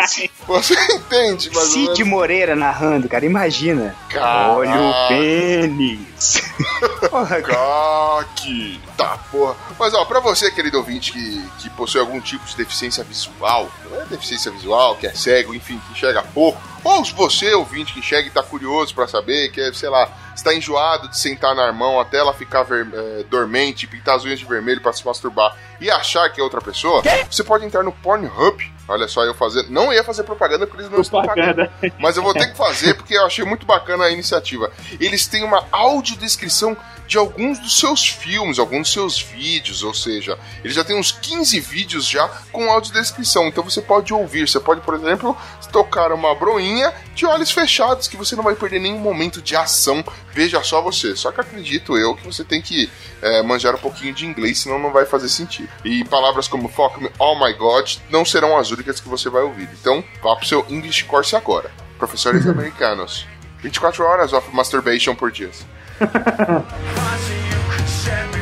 Você, você entende, mas. Cid Moreira narrando, cara, imagina. Caraca. Olha o pênis. Caque! Tá, porra. Mas ó, pra você, querido ouvinte, que, que possui algum tipo de deficiência visual, não é deficiência visual, que é cego, enfim, que enxerga pouco, ou se você, ouvinte, que enxerga e tá curioso pra saber, que é, sei lá, está enjoado de sentar na mão até ela ficar ver- eh, dormente, pintar as unhas de vermelho pra se masturbar e achar que é outra pessoa, você pode entrar no Pornhub. Olha só, eu fazendo. Não ia fazer propaganda porque eles não estão pagando. Mas eu vou ter que fazer porque eu achei muito bacana a iniciativa. Eles têm uma audiodescrição de alguns dos seus filmes, alguns dos seus vídeos, ou seja, eles já têm uns 15 vídeos já com audiodescrição. Então você pode ouvir, você pode, por exemplo, tocar uma broinha de olhos fechados, que você não vai perder nenhum momento de ação. Veja só você. Só que acredito eu que você tem que é, manjar um pouquinho de inglês, senão não vai fazer sentido. E palavras como fuck me, oh my god, não serão as únicas que você vai ouvir. Então, vá pro seu English Course agora. Professores americanos. 24 horas of masturbation por dia.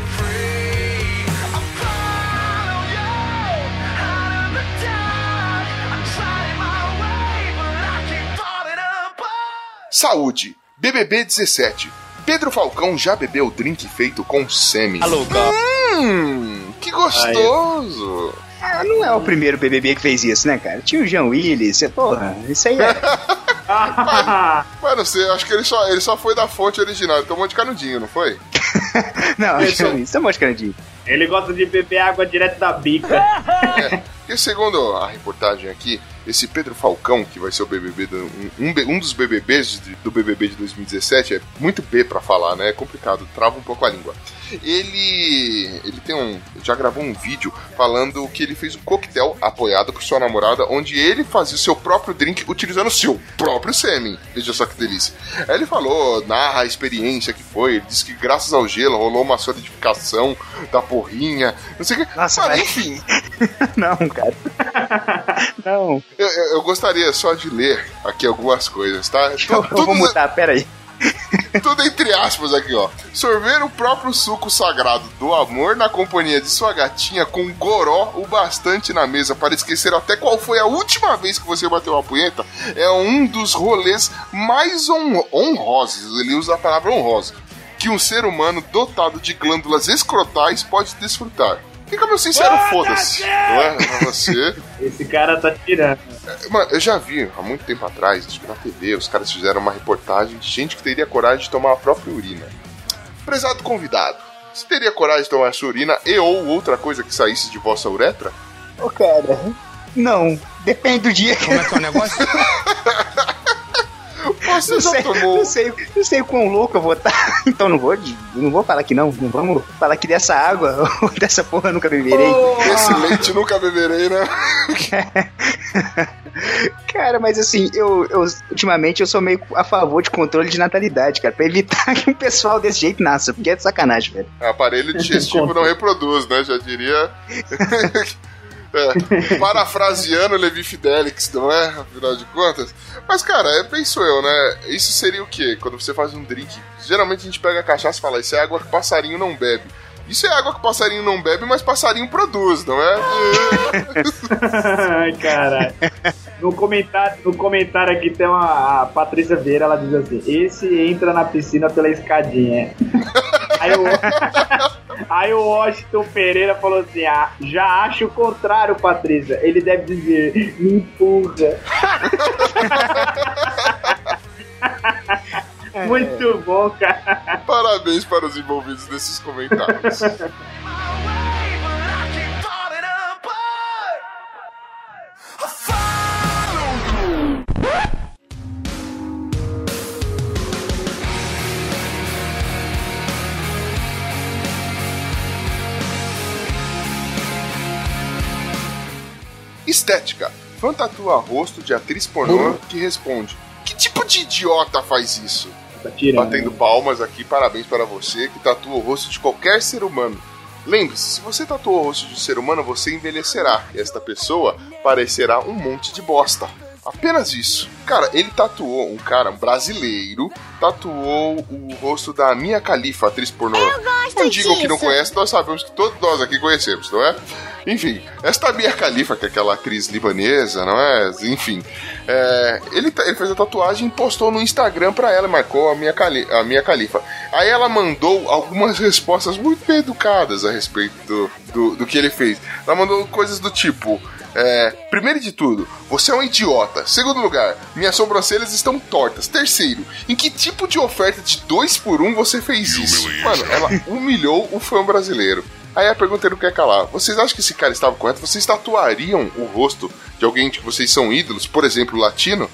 Saúde. BBB 17. Pedro Falcão já bebeu drink feito com sêmen. Hum, que gostoso. Ah, não é o primeiro BBB que fez isso, né, cara? Tinha o Jean Willis, é, porra, isso aí é. Mas não sei, acho que ele só, ele só foi da fonte original. Ele tomou de canudinho, não foi? não, Isso. Jean Willis, tá moscandinho. Ele gosta de beber água direto da bica. É. E segundo a reportagem aqui, esse Pedro Falcão, que vai ser o BBB do, um, um, dos BBBs de- do BBB de 2017, é muito B pra falar, né? É complicado, trava um pouco a língua. Ele ele tem um já gravou um vídeo falando que ele fez um coquetel apoiado por sua namorada, onde ele fazia o seu próprio drink utilizando o seu próprio sêmen. Veja só que delícia. Aí ele falou, narra a experiência que foi, ele disse que graças ao gelo rolou uma solidificação da porrinha, não sei o que. Nossa, Mas, enfim, não, cara. não. Eu, eu- gostaria só de ler aqui algumas coisas, tá? Eu, eu vou mutar, peraí. Tudo entre aspas aqui, ó. Sorver o próprio suco sagrado do amor na companhia de sua gatinha com goró o bastante na mesa para esquecer até qual foi a última vez que você bateu uma punheta é um dos rolês mais hon honrosos. Ele usa a palavra honrosa. Que um ser humano dotado de glândulas escrotais pode desfrutar. Fica meu sincero, foda-se. Não é? Pra você. Esse cara tá tirando. É, Mano, eu já vi há muito tempo atrás, acho que na TV, os caras fizeram uma reportagem de gente que teria coragem de tomar a própria urina. Prezado convidado, você teria coragem de tomar a sua urina e ou outra coisa que saísse de vossa uretra? Ô, cara, não. Depende do dia. Como é que é o negócio? Você Não já sei, tomou. não sei, não sei quão louco eu vou estar. Então não vou, não vou falar que não. Não vamos falar que dessa água ou dessa porra eu nunca beberei. Esse leite nunca beberei, né? Cara, mas assim, eu, eu ultimamente eu sou meio a favor de controle de natalidade, cara, pra evitar que um pessoal desse jeito nasça, porque é de sacanagem, velho. Aparelho digestivo não reproduz, né? Já diria. É, parafraseando Levi Fidelix, não é? Afinal de contas. Mas, cara, é, penso eu, né? Isso seria o quê? Quando você faz um drink. Geralmente a gente pega a cachaça e fala: Isso é água que passarinho não bebe. Isso é água que passarinho não bebe, mas passarinho produz, não é? Ai, caralho. No comentário, no comentário aqui tem uma a Patrícia Vieira, ela diz assim: Esse entra na piscina pela escadinha. Aí o, aí o Washington Pereira falou assim: Ah, já acho o contrário, Patrícia. Ele deve dizer: Me empurra. Muito bom, cara. Parabéns para os envolvidos nesses comentários. Estética. Fã tatua rosto de atriz pornô que responde: Que tipo de idiota faz isso? Tá. Batendo palmas aqui, parabéns para você que tatua o rosto de qualquer ser humano. Lembre-se, se você tatuou o rosto de um ser humano, você envelhecerá. E esta pessoa parecerá um monte de bosta. Apenas isso. Cara, ele tatuou, um cara brasileiro, tatuou o rosto da Minha Califa, atriz pornô. Não digam que não conhece, nós sabemos que todos nós aqui conhecemos, não é? Enfim, esta Mia Khalifa, que é aquela atriz libanesa, não é? Enfim, é, ele, ele fez a tatuagem e postou no Instagram pra ela, marcou a Mia, Khali, a Mia Khalifa. Aí ela mandou algumas respostas muito bem educadas a respeito do, do, do que ele fez. Ela mandou coisas do tipo. É, primeiro de tudo, você é um idiota. Segundo lugar, minhas sobrancelhas estão tortas. Terceiro, em que tipo de oferta de dois por um você fez isso? Mano, ela humilhou o fã brasileiro. Aí a pergunta ele não quer calar. Vocês acham que esse cara estava correto? Vocês tatuariam o rosto de alguém que vocês são ídolos, por exemplo, latino?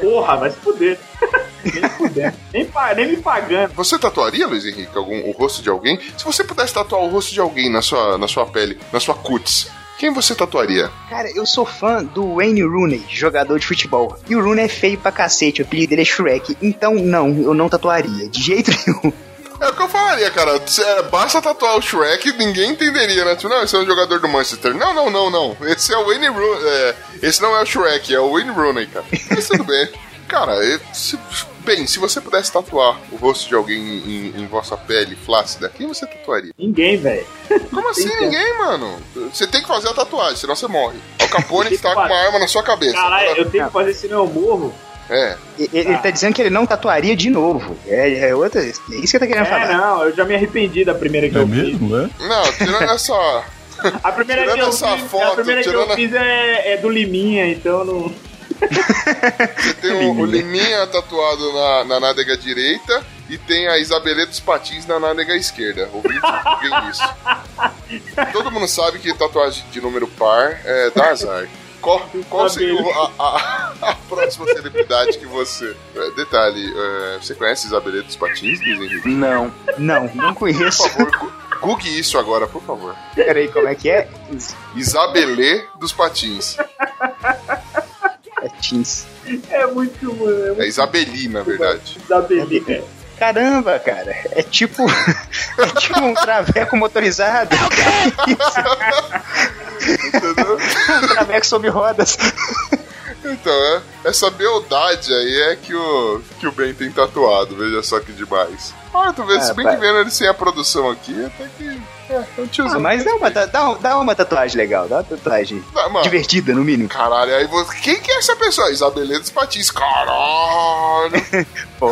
Porra, vai se fuder. nem fuder. Nem, nem me pagando. Você tatuaria, Luiz Henrique, algum, o rosto de alguém? Se você pudesse tatuar o rosto de alguém na sua, na sua pele, na sua cutis, quem você tatuaria? Cara, eu sou fã do Wayne Rooney, jogador de futebol. E o Rooney é feio pra cacete, o apelido dele é Shrek. Então, não, eu não tatuaria, de jeito nenhum. É o que eu falaria, cara. É, basta tatuar o Shrek, ninguém entenderia, né? Tipo, não, esse é um jogador do Manchester. Não, não, não, não. Esse é o Wayne Rooney. É, esse não é o Shrek, é o Wayne Rooney, cara. Mas tudo bem. Cara, se- bem, se você pudesse tatuar o rosto de alguém em, em vossa pele flácida, quem você tatuaria? Ninguém, velho. Como assim Tem que- ninguém, mano? Você tem que fazer a tatuagem, senão você morre. O Capone que tá com uma arma na sua cabeça. Caralho, eu tenho que fazer senão eu morro. É. Ele tá dizendo que ele não tatuaria de novo. É, é outra. É isso que ele tá querendo É, falar. não, eu já me arrependi da primeira que eu fiz. Não, tirando essa. A primeira Tirando que eu essa fiz, foto, a primeira que tirando- eu fiz é, é do Liminha, então não. Você tem o, o Liminha tatuado na, na nádega direita e tem a Isabelê dos Patins na nádega esquerda. Google isso. Todo mundo sabe que tatuagem de número par é, dá azar. Qual, qual seria a, a- a próxima celebridade que você. é, Detalhe, é, você conhece Isabelê dos Patins, Luiz Henrique? Não, não, não conheço. Por favor, google isso agora, por favor. Peraí, como é que é? Isabelê dos Patins. É Teens. É muito, mano. É muito É Isabeli, na verdade. da beleza. Caramba, cara. É tipo. É tipo um traveco motorizado. Entendeu? um traveco sob rodas. Então, é, essa beldade aí é que o, que o Ben tem tatuado, veja só que demais. Ah, tu vê, É, se bem pai. que vendo ele sem a produção aqui, até que. É, é um tiozão. Ah, mas dá uma, dá, dá uma tatuagem legal, dá uma tatuagem Não, divertida, no mínimo. Caralho, aí você. Quem que é essa pessoa? Isabeledes Patins. Caralho! Pô,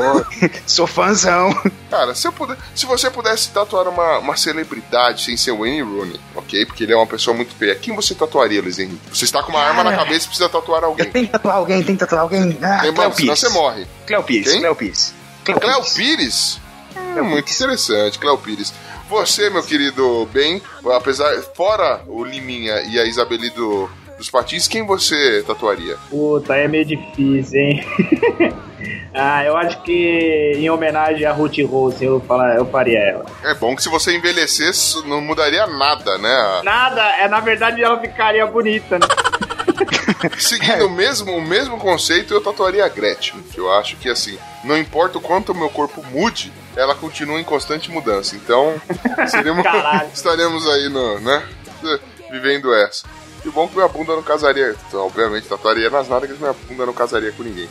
sou fãzão. Cara, se, eu puder, se você pudesse tatuar uma, uma celebridade sem ser o Wayne Rooney, ok? Porque ele é uma pessoa muito feia. Quem você tatuaria, Luiz Henrique? Você está com uma arma na cabeça e precisa tatuar alguém. Tem que tatuar alguém, tem que tatuar alguém. Ah, Cléo Lembrando, senão Pires. você morre. Cléo Pires? Cléo Pires. Cléo Cléo Pires. Pires? É muito interessante, Cléo Pires. Você, meu querido Ben, apesar. Fora o Liminha e a Isabeli do, dos Patins, quem você tatuaria? Puta, é meio difícil, hein? ah, eu acho que em homenagem a Ruth Rose eu, falar, eu faria ela. É bom que se você envelhecesse, não mudaria nada, né? Nada, é na verdade ela ficaria bonita, né? Seguindo o mesmo, o mesmo conceito, eu tatuaria a Gretchen. Que eu acho que, assim, não importa o quanto o meu corpo mude, ela continua em constante mudança. Então, seremos, estaremos aí, no, né? Vivendo essa. E o bom é que minha bunda não casaria. Então, obviamente, tatuaria nas nádegas, minha bunda não casaria com ninguém.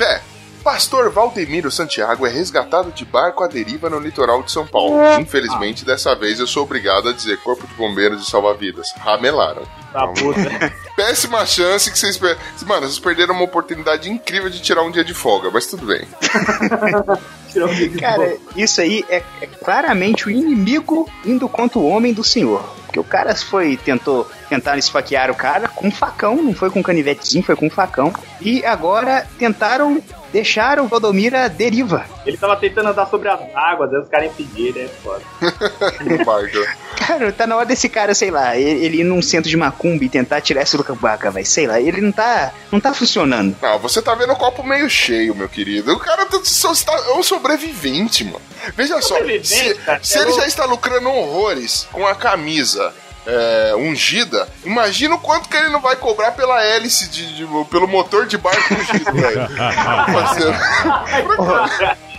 Fé. Pastor Valdemiro Santiago é resgatado de barco à deriva no litoral de São Paulo. Infelizmente, dessa vez eu sou obrigado a dizer Corpo de Bombeiros e Salva-Vidas. Ramelaram. Tá puta. Péssima chance que vocês... per- Mano, vocês perderam uma oportunidade incrível de tirar um dia de folga, mas tudo bem. Um Cara, isso aí é, é claramente o inimigo indo contra o homem do senhor. Porque o cara foi, tentou, tentaram esfaquear o cara com um facão, não foi com um canivetezinho, foi com um facão. E agora tentaram deixar o Valdomiro à deriva. Ele tava tentando andar sobre as águas, aí os caras impediram, é foda. Cara, tá na hora desse cara, sei lá, ele, ele ir num centro de macumba e tentar tirar essa Lucabaca, vai, sei lá, ele não tá, não tá funcionando. Não, você tá vendo o copo meio cheio, meu querido. O cara tá, é um sobrevivente, mano. Veja só, se, se é ele já está lucrando horrores com a camisa é, ungida, imagina o quanto que ele não vai cobrar pela hélice, de, de- pelo motor de barco ungido, velho.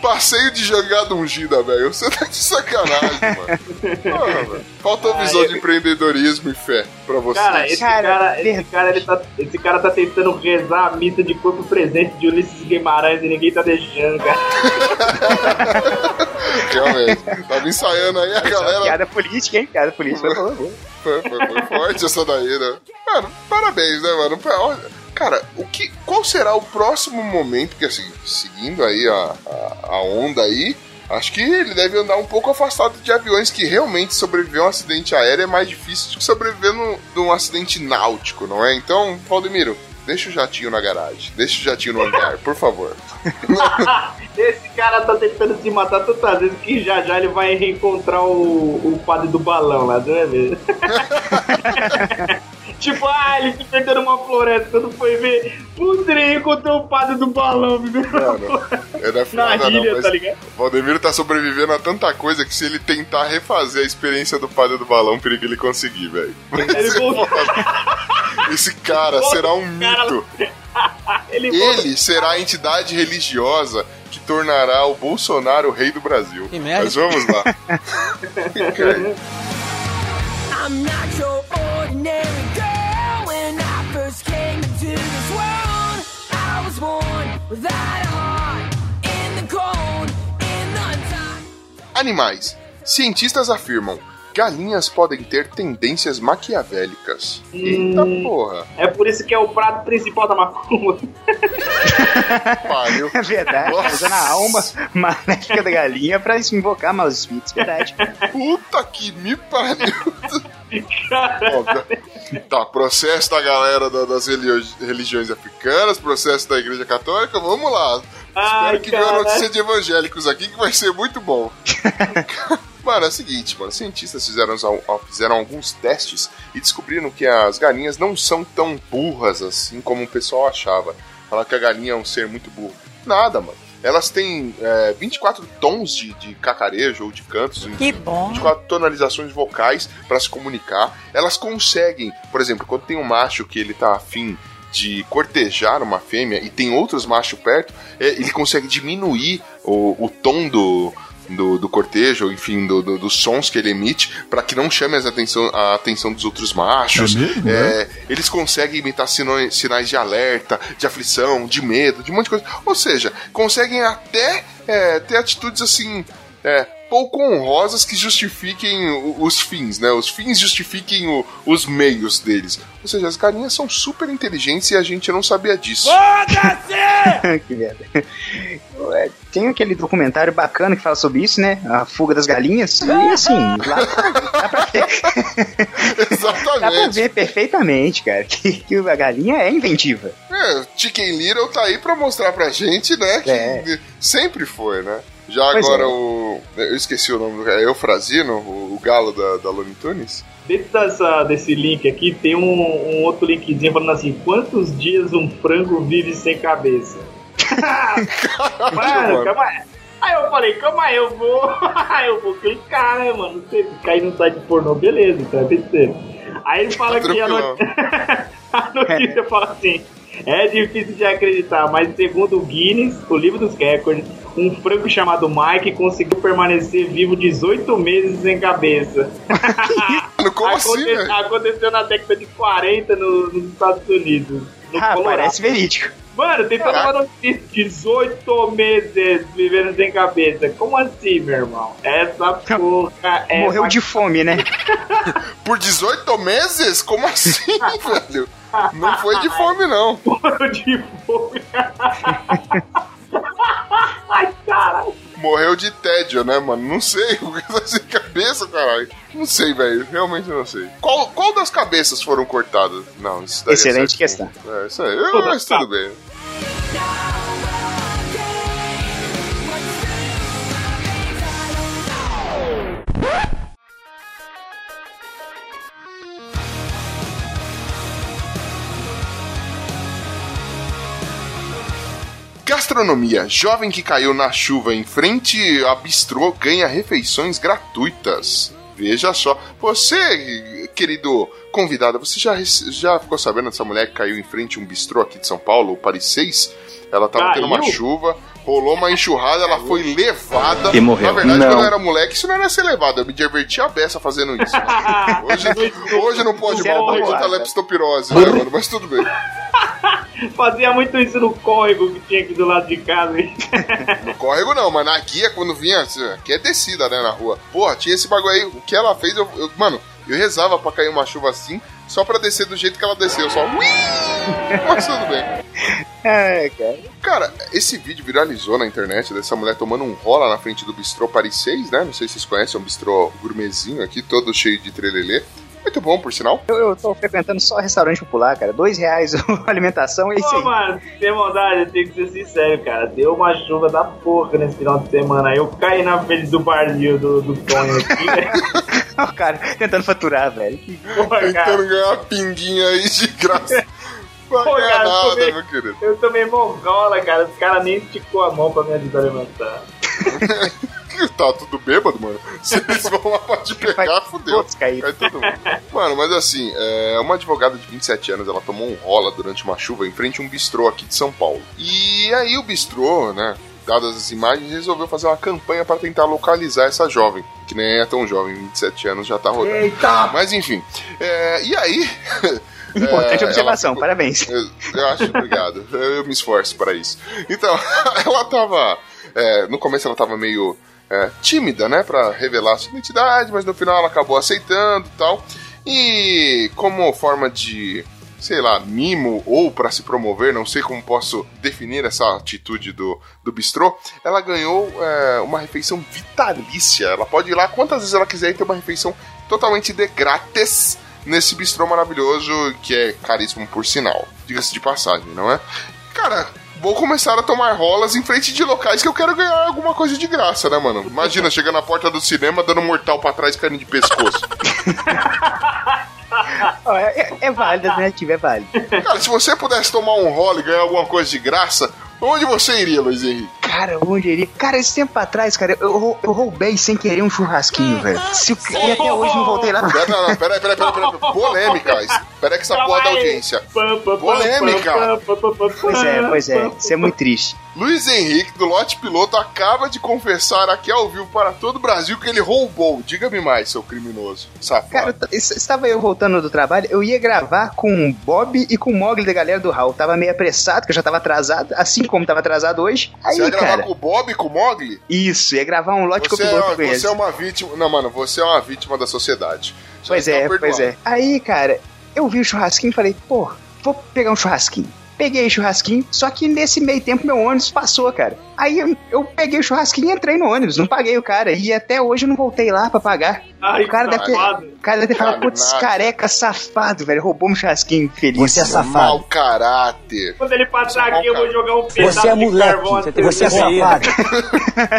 Passeio de jangada ungida, velho. Você tá de sacanagem, mano. Porra, velho. Falta visão de empreendedorismo e fé pra vocês. Cara, esse Cara, cara, esse cara, ele tá, esse cara tá tentando rezar a missa de corpo presente de Ulisses Guimarães e ninguém tá deixando, cara. Realmente. Tava ensaiando aí a galera. Piada política, hein? Piada política, por favor. Foi, foi, foi forte essa daí, né? Mano, parabéns, né, mano? Olha, Cara, o que, qual será o próximo momento? Porque assim, seguindo aí a, a, a onda aí, acho que ele deve andar um pouco afastado de aviões que realmente sobreviver a um acidente aéreo é mais difícil do que sobreviver no, de um acidente náutico, não é? Então, Valdemiro, deixa o jatinho na garagem, deixa o jatinho no hangar, por favor. Esse cara tá tentando se matar tantas vezes que já já ele vai reencontrar o, o padre do balão lá, não é mesmo? tipo, ah, ele se perdeu numa floresta, quando foi ver, putz, ele encontrou o padre do balão, viu? Mano, é da Na foda, não, ilha, mas tá ligado? Valdemiro tá sobrevivendo a tanta coisa que se ele tentar refazer a experiência do padre do balão, perigo ele conseguir, velho. Esse cara será um mito. Ele. Ele será a entidade religiosa que tornará o Bolsonaro o rei do Brasil. Que merda. Mas vamos lá. I'm not your ordinary girl. Animais. Cientistas afirmam. Galinhas podem ter tendências maquiavélicas. Eita porra. É por isso que é o prato principal da macumba. Pariu. É verdade, Nossa. usando a alma maléfica da galinha pra invocar maus espíritos, verdade. Puta que me pariu. Ó, Tá, processo da galera da- das religiões africanas, processo da igreja católica, vamos lá. Ai, Espero que venha notícia de evangélicos aqui que vai ser muito bom. Mano, é o seguinte, mano, cientistas fizeram, fizeram alguns testes e descobriram que as galinhas não são tão burras assim como o pessoal achava. Falar que a galinha é um ser muito burro. Nada, mano. Elas têm é, 24 tons de, de cacarejo ou de cantos. Que bom. 24 tonalizações vocais para se comunicar. Elas conseguem, por exemplo, quando tem um macho que ele tá afim de cortejar uma fêmea e tem outros machos perto, é, ele consegue diminuir o, o tom do, do, do cortejo, enfim, do, do- dos sons que ele emite, para que não chame as atenção, a atenção dos outros machos. É mesmo, É, eles conseguem imitar sino- sinais de alerta, de aflição, de medo, de um monte de coisa. Ou seja, conseguem até é, ter atitudes assim. É, pouco honrosas que justifiquem os fins, né? Os fins justifiquem o- os meios deles. Ou seja, as galinhas são super inteligentes e a gente não sabia disso. que merda. É, Tem aquele documentário bacana que fala sobre isso, né? A fuga das galinhas. E assim, lá dá pra ver, dá pra Exatamente. ver perfeitamente, cara, que, que a galinha é inventiva. É, Chicken Little tá aí pra mostrar pra gente, né? Que É. sempre foi, né? Já Pois agora é. o. Eu esqueci o nome do cara. É Eufrazino, o, o galo da, da Looney Tunes? Dentro dessa, desse link aqui tem um, um outro linkzinho falando assim: quantos dias um frango vive sem cabeça? mano, mano. calma aí. Aí eu falei, calma aí, eu vou. eu vou clicar, né, mano? Se cair no site pornô, beleza, então é besteira. Aí ele fala que a, not... a notícia fala assim. É difícil de acreditar, mas segundo o Guinness, o livro dos recordes, um frango chamado Mike conseguiu permanecer vivo 18 meses sem cabeça. Mano, como assim, Aconte- velho? Aconteceu na década de 40 no- nos Estados Unidos. No Ah, Colorado. parece verídico. Mano, tem toda uma notícia: 18 meses vivendo sem cabeça. Como assim, meu irmão? Essa porra é. Morreu de fome, né? Por 18 meses? Como assim, velho? Não foi de fome, não. Morreu de fome. Ai, caralho. Morreu de tédio, né, mano? Não sei. Porque tá sem cabeça, caralho. Não sei, velho. Realmente não sei. Qual, qual das cabeças foram cortadas? Não, isso daí Excelente questão. É, isso aí. Todas Mas tudo bem. Gastronomia. Jovem que caiu na chuva em frente a bistrô ganha refeições gratuitas. Veja só. Você, querido convidado, você já, já ficou sabendo dessa mulher que caiu em frente a um bistrô aqui de São Paulo, o Paris 6? Ela tava tendo uma Caiu? chuva, rolou uma enxurrada, ela foi levada. E morreu. Na verdade, Não. quando eu era moleque, isso não era ser levado. Eu me divertia a beça fazendo isso. Hoje, hoje não pode mal por conta da leptopirose, né, mano? Mas tudo bem. Fazia muito isso no córrego que tinha aqui do lado de casa. No córrego não, mas na guia, quando vinha, assim, aqui é descida, né, na rua. Porra, tinha esse bagulho aí. O que ela fez, eu, eu- mano, eu rezava pra cair uma chuva assim, só pra descer do jeito que ela desceu. Só. Ui! Mas tudo bem. É, cara. Cara, esse vídeo viralizou na internet dessa mulher tomando um rola na frente do bistrô Paris 6, né? Não sei se vocês conhecem, é um bistrô gourmetzinho aqui, todo cheio de trelelê. Muito bom, por sinal. Eu, eu tô frequentando só restaurante popular, cara. Dois reais a alimentação é isso Pô, aí. mano, sem maldade, eu tenho que ser sincero, cara. Deu uma chuva da porra nesse final de semana. Aí eu caí na frente do barzinho do, do Tonho aqui, né? O cara tentando faturar, velho. Que Porra, Tentando cara. ganhar uma pinguinha aí de graça. Não Pô, cara, nada, tomei- meu querido. Eu tomei mongola, cara. Os caras nem esticou a mão pra me ajudar a levantar. Tá tudo bêbado, mano. Se eles vão lá pra te pegar, caíram. Cai todo mundo. Mano, mas assim, é, uma advogada de 27 anos, ela tomou um rola durante uma chuva em frente a um bistrô aqui de São Paulo. E aí o bistrô, né, dadas as imagens, resolveu fazer uma campanha para tentar localizar essa jovem, que nem é tão jovem, 27 anos já tá rodando. Eita! Mas enfim, é, e aí... Importante é, observação, ficou- parabéns. eu, eu acho, obrigado. Eu, me esforço para isso. Então, ela tava. é, no começo ela tava meio é, tímida, né? Pra revelar a sua identidade, mas no final ela acabou aceitando e tal. E como forma de. Sei lá, mimo ou para se promover, não sei como posso definir essa atitude do, do bistrô. Ela ganhou é, uma refeição vitalícia. Ela pode ir lá quantas vezes ela quiser e ter uma refeição totalmente de grátis nesse bistrô maravilhoso que é caríssimo por sinal. Diga-se de passagem, não é? Cara, vou começar a tomar rolas em frente de locais que eu quero ganhar alguma coisa de graça, né, mano? Imagina, chega na porta do cinema dando mortal pra trás caindo de pescoço. É, é, é válido, a alternativa é válida. Cara, se você pudesse tomar um rola e ganhar alguma coisa de graça, onde você iria, Luiz Henrique? Cara, onde iria? Cara, esse tempo atrás, cara, eu, eu roubei sem querer um churrasquinho, velho. Se o- E até hoje não voltei lá. Pera, não, não, peraí, peraí, peraí, peraí. Polêmica. Espera que essa porra da audiência. Polêmica. Pois é, pois é. Isso é muito triste. Luiz Henrique, do Lote Piloto, acaba de confessar aqui ao vivo para todo o Brasil que ele roubou. Diga-me mais, seu criminoso. Safado. Cara, eu estava eu voltando do trabalho, eu ia gravar com o Bob e com o Mogli da galera do Hall. Tava meio apressado, que eu já tava atrasado, assim como tava atrasado hoje. Aí, Você gravar cara, com o Bob e com o Mogli? isso, ia gravar um lote Você copiloto é, com eles. você é uma vítima. Não, mano, você é uma vítima da sociedade. Já Pois está é, pois é. Aí, cara, eu vi o churrasquinho e falei, pô, vou pegar um churrasquinho. Peguei churrasquinho, só que nesse meio tempo meu ônibus passou, cara. Aí eu, eu peguei o churrasquinho e entrei no ônibus, não paguei o cara. E até hoje eu não voltei lá pra pagar. Ai, o cara deve ter, o cara deve ter falado, putz, careca safado, velho, roubou um churrasquinho feliz. Você é safado. Mau caráter. Quando ele passar aqui, eu vou jogar um pedaço Você é de moleque. carvão até Você é safado.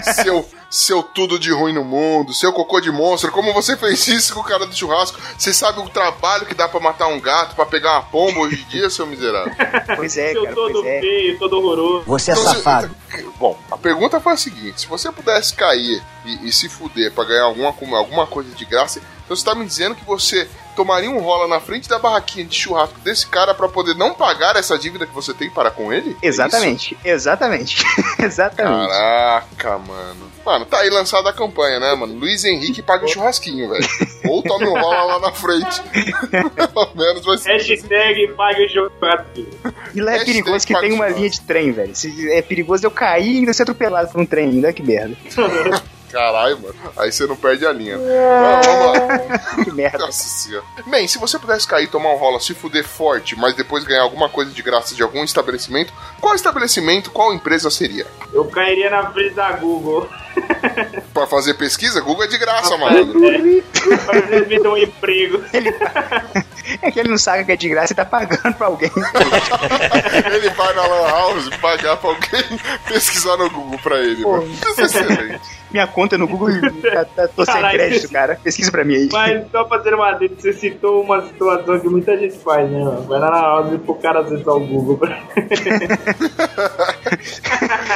seu, seu tudo de ruim no mundo, seu cocô de monstro. Como você fez isso com o cara do churrasco? Você sabe o trabalho que dá pra matar um gato, pra pegar uma pomba hoje em dia, seu miserável? Pois é, Seu cara, todo pois é. feio, todo horroroso. Você é Então, safado. Bom, a pergunta foi a seguinte: se você pudesse cair e, e se fuder pra ganhar alguma, alguma coisa de graça, então você tá me dizendo que você tomaria um rola na frente da barraquinha de churrasco desse cara pra poder não pagar essa dívida que você tem para com ele? É Exatamente, exatamente, isso? exatamente. Caraca, mano. Mano, tá aí lançada a campanha, né, mano? Luiz Henrique paga o churrasquinho, velho. Ou tome um rola lá na frente. Pelo menos vai ser. Hashtag pague o churrasquinho. E lá é Hashtag perigoso que tem uma linha de trem, velho. Se- É perigoso eu cair e ainda ser atropelado por um trem, ainda que merda. Caralho, mano. Aí você não perde a linha. Vamos, vamos lá. Que merda. Nossa senhora. Bem, se você pudesse cair, tomar um rola, se fuder forte, mas depois ganhar alguma coisa de graça de algum estabelecimento, qual estabelecimento, qual empresa seria? Eu cairia na frente da Google. Pra fazer pesquisa, Google é de graça, mano. Eles me dão um emprego. É que ele não sabe que é de graça e tá pagando pra alguém. Ele vai na Lan House pagar pra alguém pesquisar no Google pra ele, Pô. Isso é excelente. Minha conta no Google tá, tá, tô sem Caralho, crédito, cara. Pesquisa pra mim aí. Mas só fazer uma adendo, você citou uma situação que muita gente faz, né, mano? Vai lá na hora pro cara acessar o Google. pra-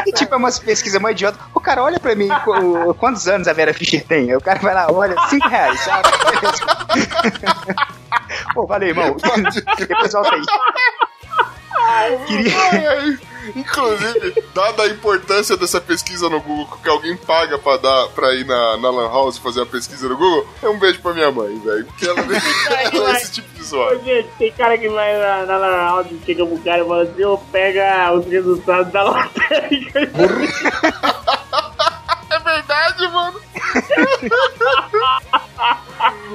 E tipo, é umas pesquisas mais idiota. O cara olha pra mim, qu- quantos anos a Vera Fischer tem? Aí o cara vai lá, olha, 5 reais. sabe? Pô, valeu, irmão. Depois volta aí. Queria... Inclusive, dada a importância dessa pesquisa no Google, que alguém paga pra, dar, pra ir na, na Lan House fazer a pesquisa no Google, é um beijo pra minha mãe, velho. Porque ela, ela é esse tipo de. Gente, tem cara que vai na, na Lan House e chega pro cara e fala assim, ô, pega os resultados da lotérica. É verdade, mano.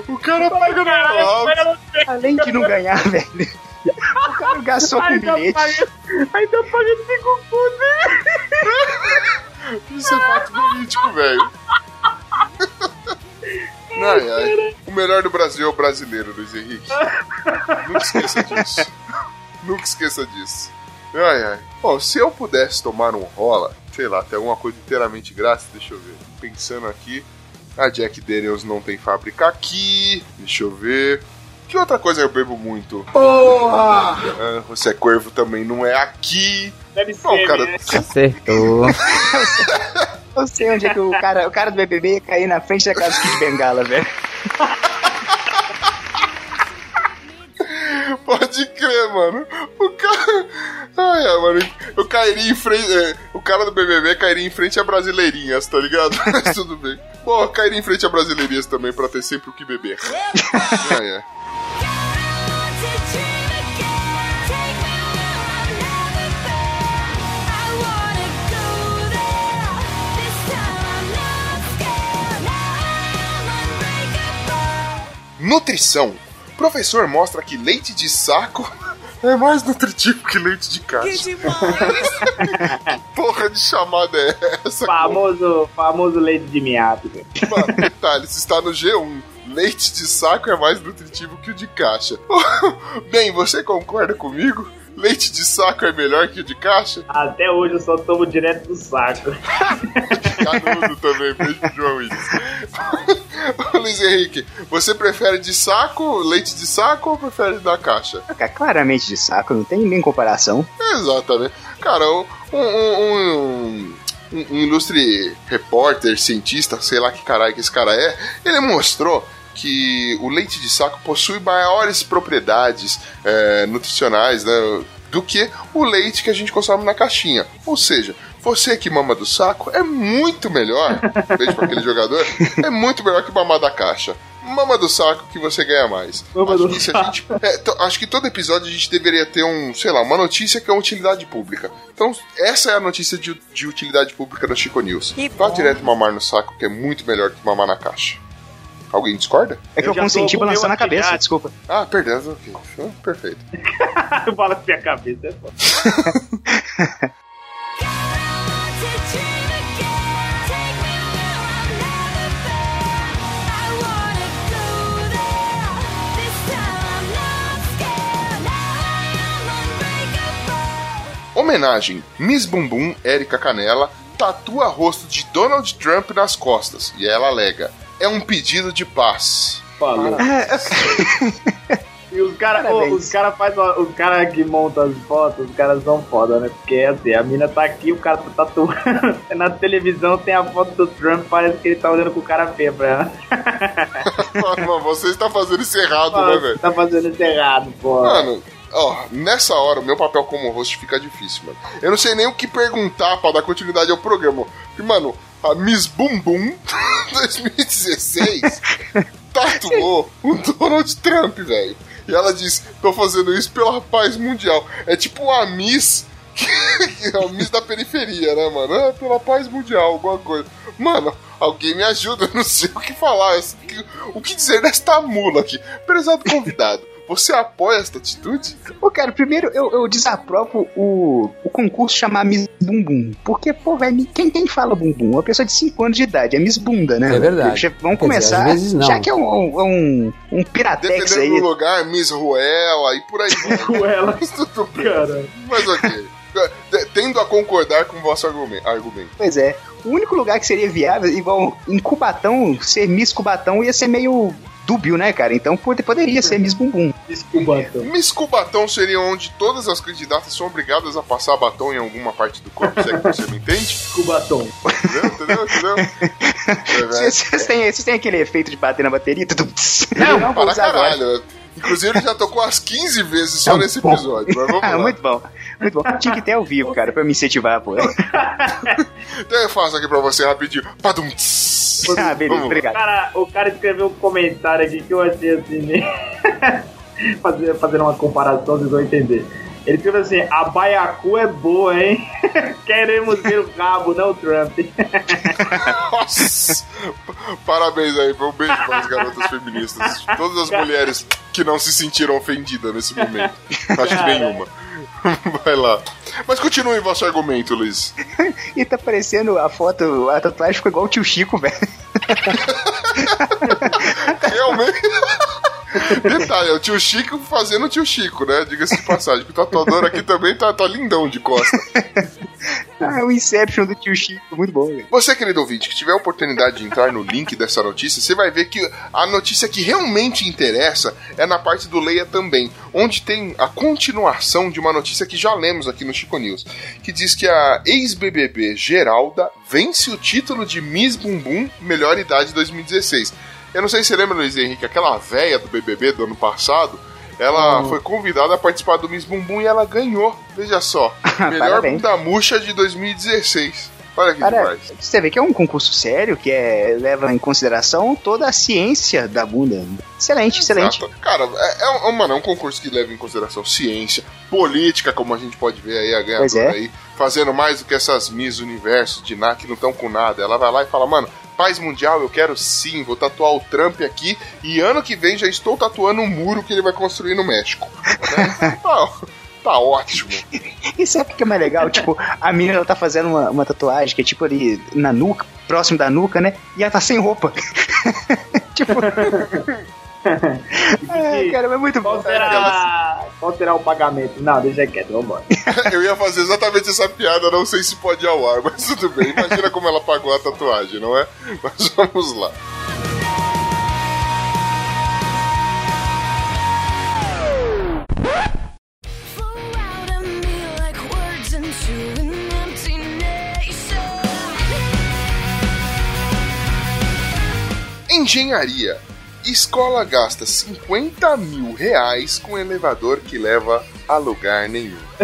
o cara paga na. Além de não ganhar, velho. O cara gastou com Aí tá bilhete. tá pagando cinco conto. Isso é fato político, velho. Ai, ai. O melhor do Brasil é o brasileiro, Luiz Henrique. Nunca esqueça disso. Nunca esqueça disso. Ai, ai. Bom, se eu pudesse tomar um rola, sei lá, tem alguma coisa inteiramente grátis, deixa eu ver. Pensando aqui, a Jack Daniels não tem fábrica aqui. Deixa eu ver. Que outra coisa eu bebo muito? Porra! você é corvo também não é aqui. Deve ser, Bom, cara, né? Acertou. Eu sei onde é que o cara, o cara do BBB ia cair na frente da casa Kid Bengala, velho. Pode crer, mano. O cara. Ai, ai, mano. Eu cairia em frente. é, o cara do BBB cairia em frente a Brasileirinhas, tá ligado? Mas tudo bem. Bom, eu cairia em frente a Brasileirinhas também pra ter sempre o que beber. ai. Nutrição. Professor mostra que leite de saco é mais nutritivo que leite de caixa. Que porra de chamada é essa? Famoso, famoso leite de velho. Mano, detalhes, está no G1. Leite de saco é mais nutritivo que o de caixa. Bem, você concorda comigo? Leite de saco é melhor que o de caixa? Até hoje eu só tomo direto do saco. Canudo também, beijo João Willis. Luiz Henrique, você prefere de saco, leite de saco ou prefere da caixa? Cara, claramente de saco, não tem nem comparação. Exatamente. Cara, um, um, um- um, um ilustre repórter, cientista, sei lá que caralho que esse cara é, ele mostrou que o leite de saco possui maiores propriedades é, nutricionais né, do que o leite que a gente consome na caixinha. Ou seja, você que mama do saco é muito melhor, beijo pra aquele jogador, é muito melhor que mamar da caixa. Mama do saco que você ganha mais. Mama acho, do que saco. gente- é, to- acho que todo episódio a gente deveria ter um, sei lá, uma notícia que é utilidade pública. Então, essa é a notícia de, de utilidade pública da Chico News. Vá direto mamar no saco, que é muito melhor que mamar na caixa. Alguém discorda? É que Eu consenti com o meu balançando a aqui cabeça, desculpa. Ah, perdão, ok. Ah, Perfeito. Com minha cabeça. é foda. Homenagem: Miss Bumbum, Érica Canela, tatua rosto de Donald Trump nas costas. E ela alega: é um pedido de paz. Falou. E os caras os cara faz os cara que montam as fotos, os caras são foda, né? Porque assim, a mina tá aqui, o cara tá tatuando. Na televisão tem a foto do Trump, parece que ele tá olhando com o cara feio pra ela. Mano, você está fazendo isso errado, né, velho? tá fazendo isso errado, pô. Mano, ó, nessa hora o meu papel como host fica difícil, mano. Eu não sei nem o que perguntar pra dar continuidade ao programa. Porque, mano, a Miss Bumbum 2016 tatuou o Donald Trump, velho. E ela diz: tô fazendo isso pela paz mundial. É tipo a Miss. que é a Miss da periferia, né, mano? É pela paz mundial, alguma coisa. Mano, alguém me ajuda, eu não sei o que falar. O que dizer desta mula aqui? Prezado convidado, você apoia esta atitude? Pô, cara, primeiro eu, eu desaprovo o, o concurso chamar Miss Bumbum. Porque, pô, velho, quem, quem fala bumbum? Uma pessoa de 5 anos de idade, é Miss Bunda, né? É verdade. Já- Vamos Quer dizer, começar. às vezes não. Já que é um, um, um, um piratex Dependendo aí. do lugar, Miss Ruela e por aí vai. Com ela, Mas tudo bem. cara. Mas ok. Tendo a concordar com o vosso argumen- argumento. Pois é. O único lugar que seria viável, igual em Cubatão, ser Miss Cubatão ia ser meio dúbio, né, cara? Então pode- poderia ser Miss Bumbum. Desculpa, então. Miss Cubatão seria onde todas as candidatas são obrigadas a passar batom em alguma parte do corpo, se é que você me entende? Cubatom. Entendeu? Entendeu? Entendeu? É. Vocês têm, vocês têm aquele efeito de bater na bateria? Tudo- Não, vou para usar agora. caralho. Inclusive, ele já tocou umas 15 vezes só nesse episódio. Mas vamos Ah, lá. muito bom. Muito bom. Tinha que ter ao vivo, cara, pra me incentivar, pô. Então eu faço aqui pra você rapidinho. Padum. Ah, beleza, obrigado. cara, o cara escreveu um comentário aqui que eu achei assim, né? Fazer, fazendo uma comparação, vocês vão entender. Ele escreveu assim: a baiacu é boa, hein? Queremos ver o rabo, não o Trump. Nossa! Parabéns aí, um beijo para as garotas feministas. Todas as mulheres que não se sentiram ofendidas nesse momento. Acho que nenhuma. Vai lá. Mas continue vosso argumento, Luiz. E tá parecendo a foto, a tatuagem ficou igual o tio Chico, velho. Realmente. Detalhe, é o tio Chico fazendo o tio Chico, né? Diga-se de passagem. Que o tatuador aqui também tá, tá lindão de costa. Ah, o Inception do tio Chico, muito bom, velho. Você, querido ouvinte, que tiver a oportunidade de entrar no link dessa notícia, você vai ver que a notícia que realmente interessa é na parte do Leia também, onde tem a continuação de uma notícia que já lemos aqui no Chico News, que diz que a ex-BBB Geralda vence o título de Miss Bumbum Melhor Idade 2016. Eu não sei se você lembra, Luiz Henrique, aquela véia do BBB do ano passado, ela foi convidada a participar do Miss Bumbum e ela ganhou. Veja só, melhor bunda murcha de 2016. Olha que Cara, demais. você vê que é um concurso sério que é, leva em consideração toda a ciência da bunda. Excelente, excelente. Exato. Cara, é, é, um, mano, é um concurso que leva em consideração ciência, política, como a gente pode ver aí, a ganhadora é. aí, fazendo mais do que essas Miss Universo de NA que não estão com nada. Ela vai lá e fala, mano, paz mundial, eu quero sim, vou tatuar o Trump aqui e ano que vem já estou tatuando um muro que ele vai construir no México. Né? Tá, ótimo. E sabe o que é mais legal? tipo, a menina ela tá fazendo uma, uma tatuagem que é tipo ali na nuca, próximo da nuca, né? E ela tá sem roupa. tipo. Ai, cara, é muito bom. Qual será, qual será o pagamento? Não, deixa quieto, vambora. Eu ia fazer exatamente essa piada, não sei se pode ir ao ar, mas tudo bem. Imagina como ela pagou a tatuagem, não é? Mas vamos lá. Flow Engenharia. Escola gasta 50 mil reais com elevador que leva a lugar nenhum.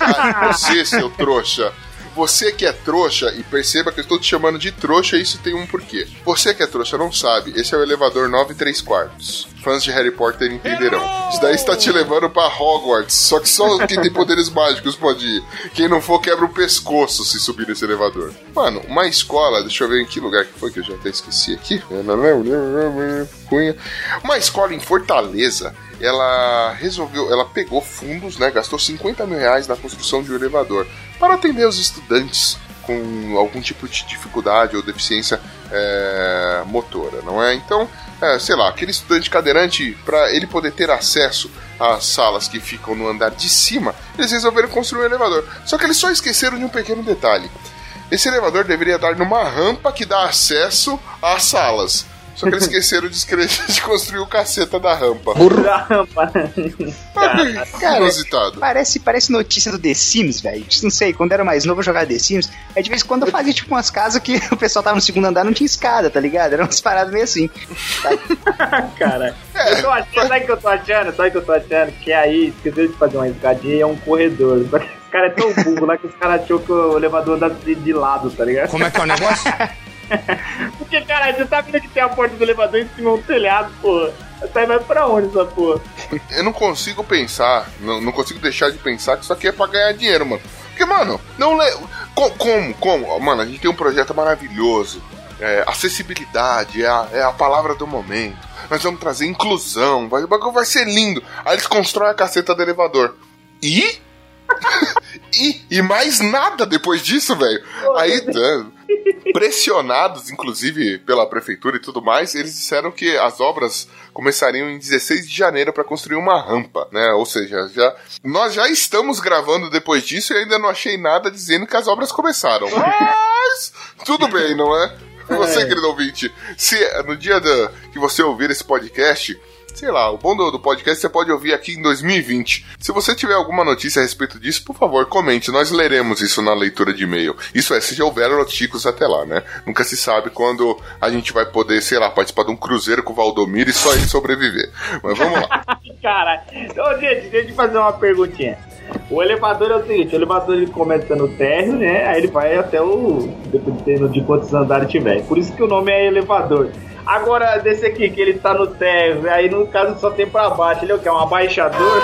Ah, você, seu trouxa. Você que é trouxa, e perceba que eu estou te chamando de trouxa, isso tem um porquê. Você que é trouxa não sabe, esse é o elevador 9 3 quartos. Fãs de Harry Potter entenderão. Isso daí está te levando para Hogwarts, só que só quem tem poderes mágicos pode ir. Quem não for quebra o pescoço se subir nesse elevador. Mano, uma escola, deixa eu ver em que lugar que foi que eu já até esqueci aqui. Cunha. Uma escola em Fortaleza ela resolveu, ela pegou fundos, né, gastou 50 mil reais na construção de um elevador para atender os estudantes com algum tipo de dificuldade ou deficiência é, motora, não é? Então, é, sei lá, aquele estudante cadeirante, para ele poder ter acesso às salas que ficam no andar de cima, eles resolveram construir um elevador. Só que eles só esqueceram de um pequeno detalhe. Esse elevador deveria dar numa rampa que dá acesso às salas. Só que eles esqueceram de, escrever, de construir o caceta da rampa. Da rampa. Cara, Inusitado. Parece, parece notícia do The Sims, velho. Não sei, quando eu era mais novo eu jogava The Sims, aí de vez em quando eu fazia tipo umas casas que o pessoal tava no segundo andar não tinha escada, tá ligado? Eram umas paradas meio assim. cara. É, eu tô achando, sabe o que eu tô achando? Sabe o que eu tô achando? Que aí, esqueceu de fazer uma escadinha e é um corredor. Só que esse cara é tão burro lá que os caras achou que o elevador anda de, de lado, tá ligado? Como é que é o negócio? Porque, cara, você vendo que tem a porta do elevador em cima do telhado, pô. Aí vai pra onde essa porra? Eu não consigo pensar, não, não consigo deixar de pensar que isso aqui é pra ganhar dinheiro, mano. Porque, mano, não le... Co- Como, como? Mano, a gente tem um projeto maravilhoso. É, acessibilidade é a, é a palavra do momento. Nós vamos trazer inclusão. Vai, o bagulho vai ser lindo. Aí eles constroem a caceta do elevador. E? E, e mais nada depois disso, velho. Aí, é, pressionados, inclusive, pela prefeitura e tudo mais, eles disseram que as obras começariam em 16 de janeiro para construir uma rampa, né? Ou seja, já, nós já estamos gravando depois disso e ainda não achei nada dizendo que as obras começaram. Mas tudo bem, não é? Você, querido ouvinte, se no dia da- que você ouvir esse podcast, sei lá, o bom do, do podcast você pode ouvir aqui em 2020. Se você tiver alguma notícia a respeito disso, por favor, comente. Nós leremos isso na leitura de e-mail. Isso é, se já houver notícias até lá, né? Nunca se sabe quando a gente vai poder, sei lá, participar de um cruzeiro com o Valdomiro e só ele sobreviver. Mas vamos lá. Cara, gente, deixa eu fazer uma perguntinha. O elevador é o seguinte, o elevador ele começa no térreo, né? Aí ele vai até o. dependendo de quantos andares tiver. Por isso que o nome é elevador. Agora, desse aqui, que ele tá no térreo, aí no caso só tem pra baixo, ele é o que? É um abaixador?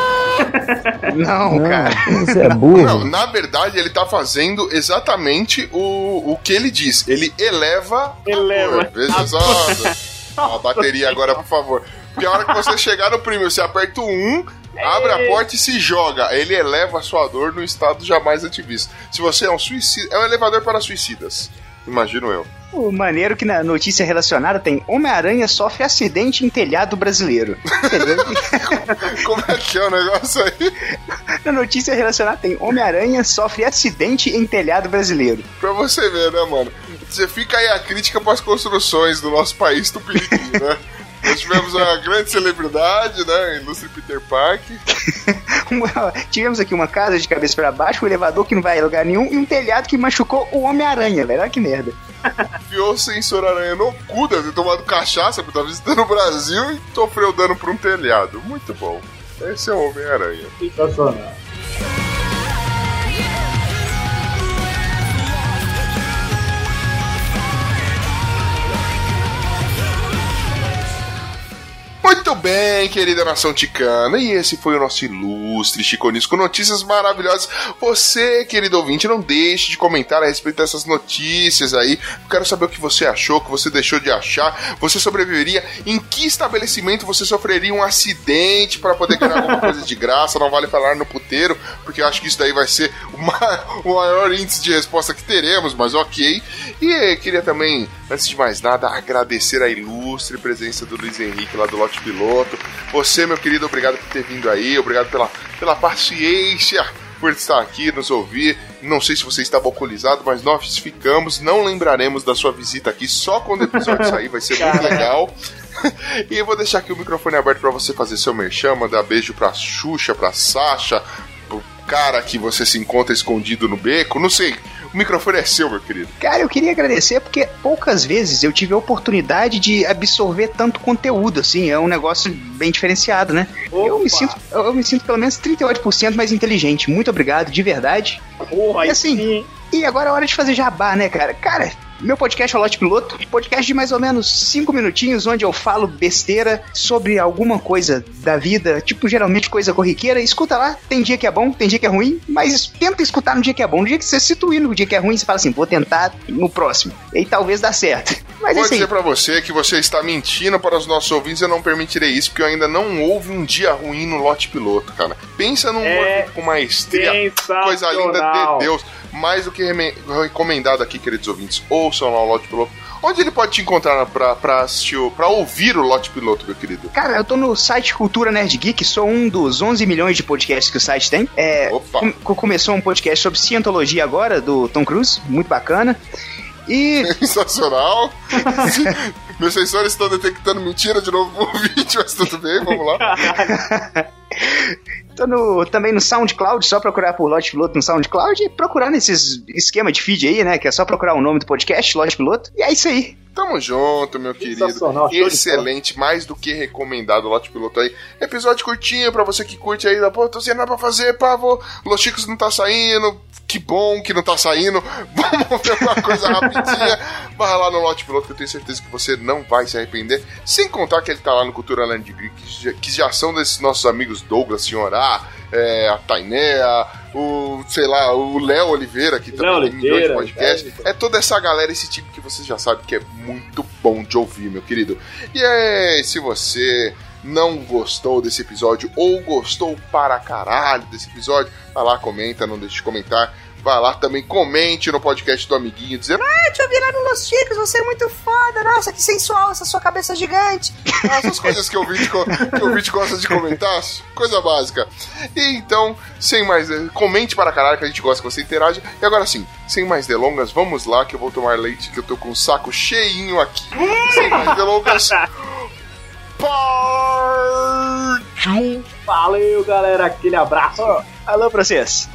Não, cara. Você é burro. Não, na verdade, ele tá fazendo exatamente o, o que ele diz. Ele eleva. a Eleva. cor. Veja só. A bateria agora, por favor. Porque a hora que você chegar no primeiro, você aperta o 1, abre a porta e se joga. Ele eleva a sua dor no estado jamais antivisto. Se você é um suicida. É um elevador para suicidas. Imagino eu. O maneiro que na notícia relacionada tem Homem-Aranha sofre acidente em telhado brasileiro. Como é que é o negócio aí? na notícia relacionada tem Homem-Aranha sofre acidente em telhado brasileiro. Pra você ver, né, mano? Você fica aí a crítica para as construções do nosso país tupiniquim, né? Nós tivemos uma grande celebridade, né? Ilustre Peter Park. Uma- Tivemos aqui uma casa de cabeça pra baixo, um elevador que não vai a lugar nenhum e um telhado que machucou o Homem-Aranha, velho. Olha que merda. Enfiou o sensor aranha no cu, deve ter tomado cachaça, porque tá visitando o Brasil e sofreu dano por um telhado. Muito bom. Esse é o Homem-Aranha. Sensacional. Muito bem, querida nação ticana. E esse foi o nosso ilustre Chiconis com notícias maravilhosas. Você, querido ouvinte, não deixe de comentar a respeito dessas notícias aí. Eu quero saber o que você achou, o que você deixou de achar. Você sobreviveria? Em que estabelecimento você sofreria um acidente para poder ganhar alguma coisa de graça? Não vale falar no puteiro, porque eu acho que isso daí vai ser o maior índice de resposta que teremos, mas ok. E queria também, antes de mais nada, agradecer a ilustre presença do Luiz Henrique lá do Lote Piloto. Você, meu querido, obrigado por ter vindo aí, obrigado pela, pela paciência. Por estar aqui, nos ouvir. Não sei se você estava alcoolizado, mas nós ficamos. Não lembraremos da sua visita aqui só quando o episódio sair, vai ser muito legal. e eu vou deixar aqui o microfone aberto para você fazer seu merchan, mandar beijo pra Xuxa, pra Sasha, pro cara que você se encontra escondido no beco, não sei. O microfone é seu, meu querido. Cara, eu queria agradecer porque poucas vezes eu tive a oportunidade de absorver tanto conteúdo, assim, é um negócio bem diferenciado, né? Eu me, sinto, eu, me sinto pelo menos 38% mais inteligente. Muito obrigado, de verdade. Porra, E assim, e agora é hora de fazer jabá, né, cara? Cara, meu podcast é o Lote Piloto, podcast de mais ou menos 5 minutinhos, onde eu falo besteira sobre alguma coisa da vida, tipo, geralmente coisa corriqueira. Escuta lá, tem dia que é bom, tem dia que é ruim, mas tenta escutar no dia que é bom. No dia que você se tu ir no dia que é ruim, você fala assim, vou tentar no próximo. E talvez dá certo. Mas Vou assim, dizer pra você que você está mentindo para os nossos ouvintes, eu não permitirei isso, porque eu ainda não houve um dia ruim no lote piloto, cara. Pensa num É com maestria, coisa linda de Deus. Mais do que recomendado aqui, queridos ouvintes. Ouçam lá o lote piloto. Onde ele pode te encontrar pra, pra assistir, pra ouvir o lote piloto, meu querido? Cara, eu tô no site Cultura Nerd Geek, sou um dos 11 milhões de podcasts que o site tem. É, Opa. com- começou um podcast sobre cientologia agora, do Tom Cruise, muito bacana. E Sensacional. Meus sensores estão detectando mentira de novo no vídeo, mas tudo bem, vamos lá. tô no- também no SoundCloud, só procurar por Lote Piloto no SoundCloud e procurar nesses esquema de feed aí, né? Que é só procurar o nome do podcast, Lote Piloto. E é isso aí. Tamo junto, meu querido. Excelente, mais do que recomendado o lote piloto aí. Episódio curtinho pra você que curte aí, pô, tô sem nada pra fazer, pá, vou. Los Chicos não tá saindo. Que bom que não tá saindo. Vamos ver uma coisa rapidinha. Vai lá no lote piloto que eu tenho certeza que você não vai se arrepender. Sem contar que ele tá lá no Cultura Land Geek, que já, são desses nossos amigos Douglas, Senhorá, é, a Tainéa, o, sei lá, o Léo Oliveira, que também Léo tem milhões de Oliveira, podcasts. É toda essa galera, esse tipo que você já sabe que é muito bom de ouvir, meu querido. E é, se você não gostou desse episódio ou gostou para caralho desse episódio, vai lá, comenta, não deixe de comentar. Vai lá também, comente no podcast do amiguinho, dizendo Ah, deixa eu virar no Los Chicos, você é muito foda. Nossa, que sensual essa sua cabeça gigante. "Ah, essas coisas que o ouvinte, co- que o ouvinte gosta de comentar, coisa básica. E então, sem mais, eh, comente para caralho que a gente gosta que você interage. E agora sim, sem mais delongas, vamos lá que eu vou tomar leite, que eu tô com o saco cheinho aqui. sem mais delongas, partiu! Valeu, galera. Aquele abraço. Alô pra vocês.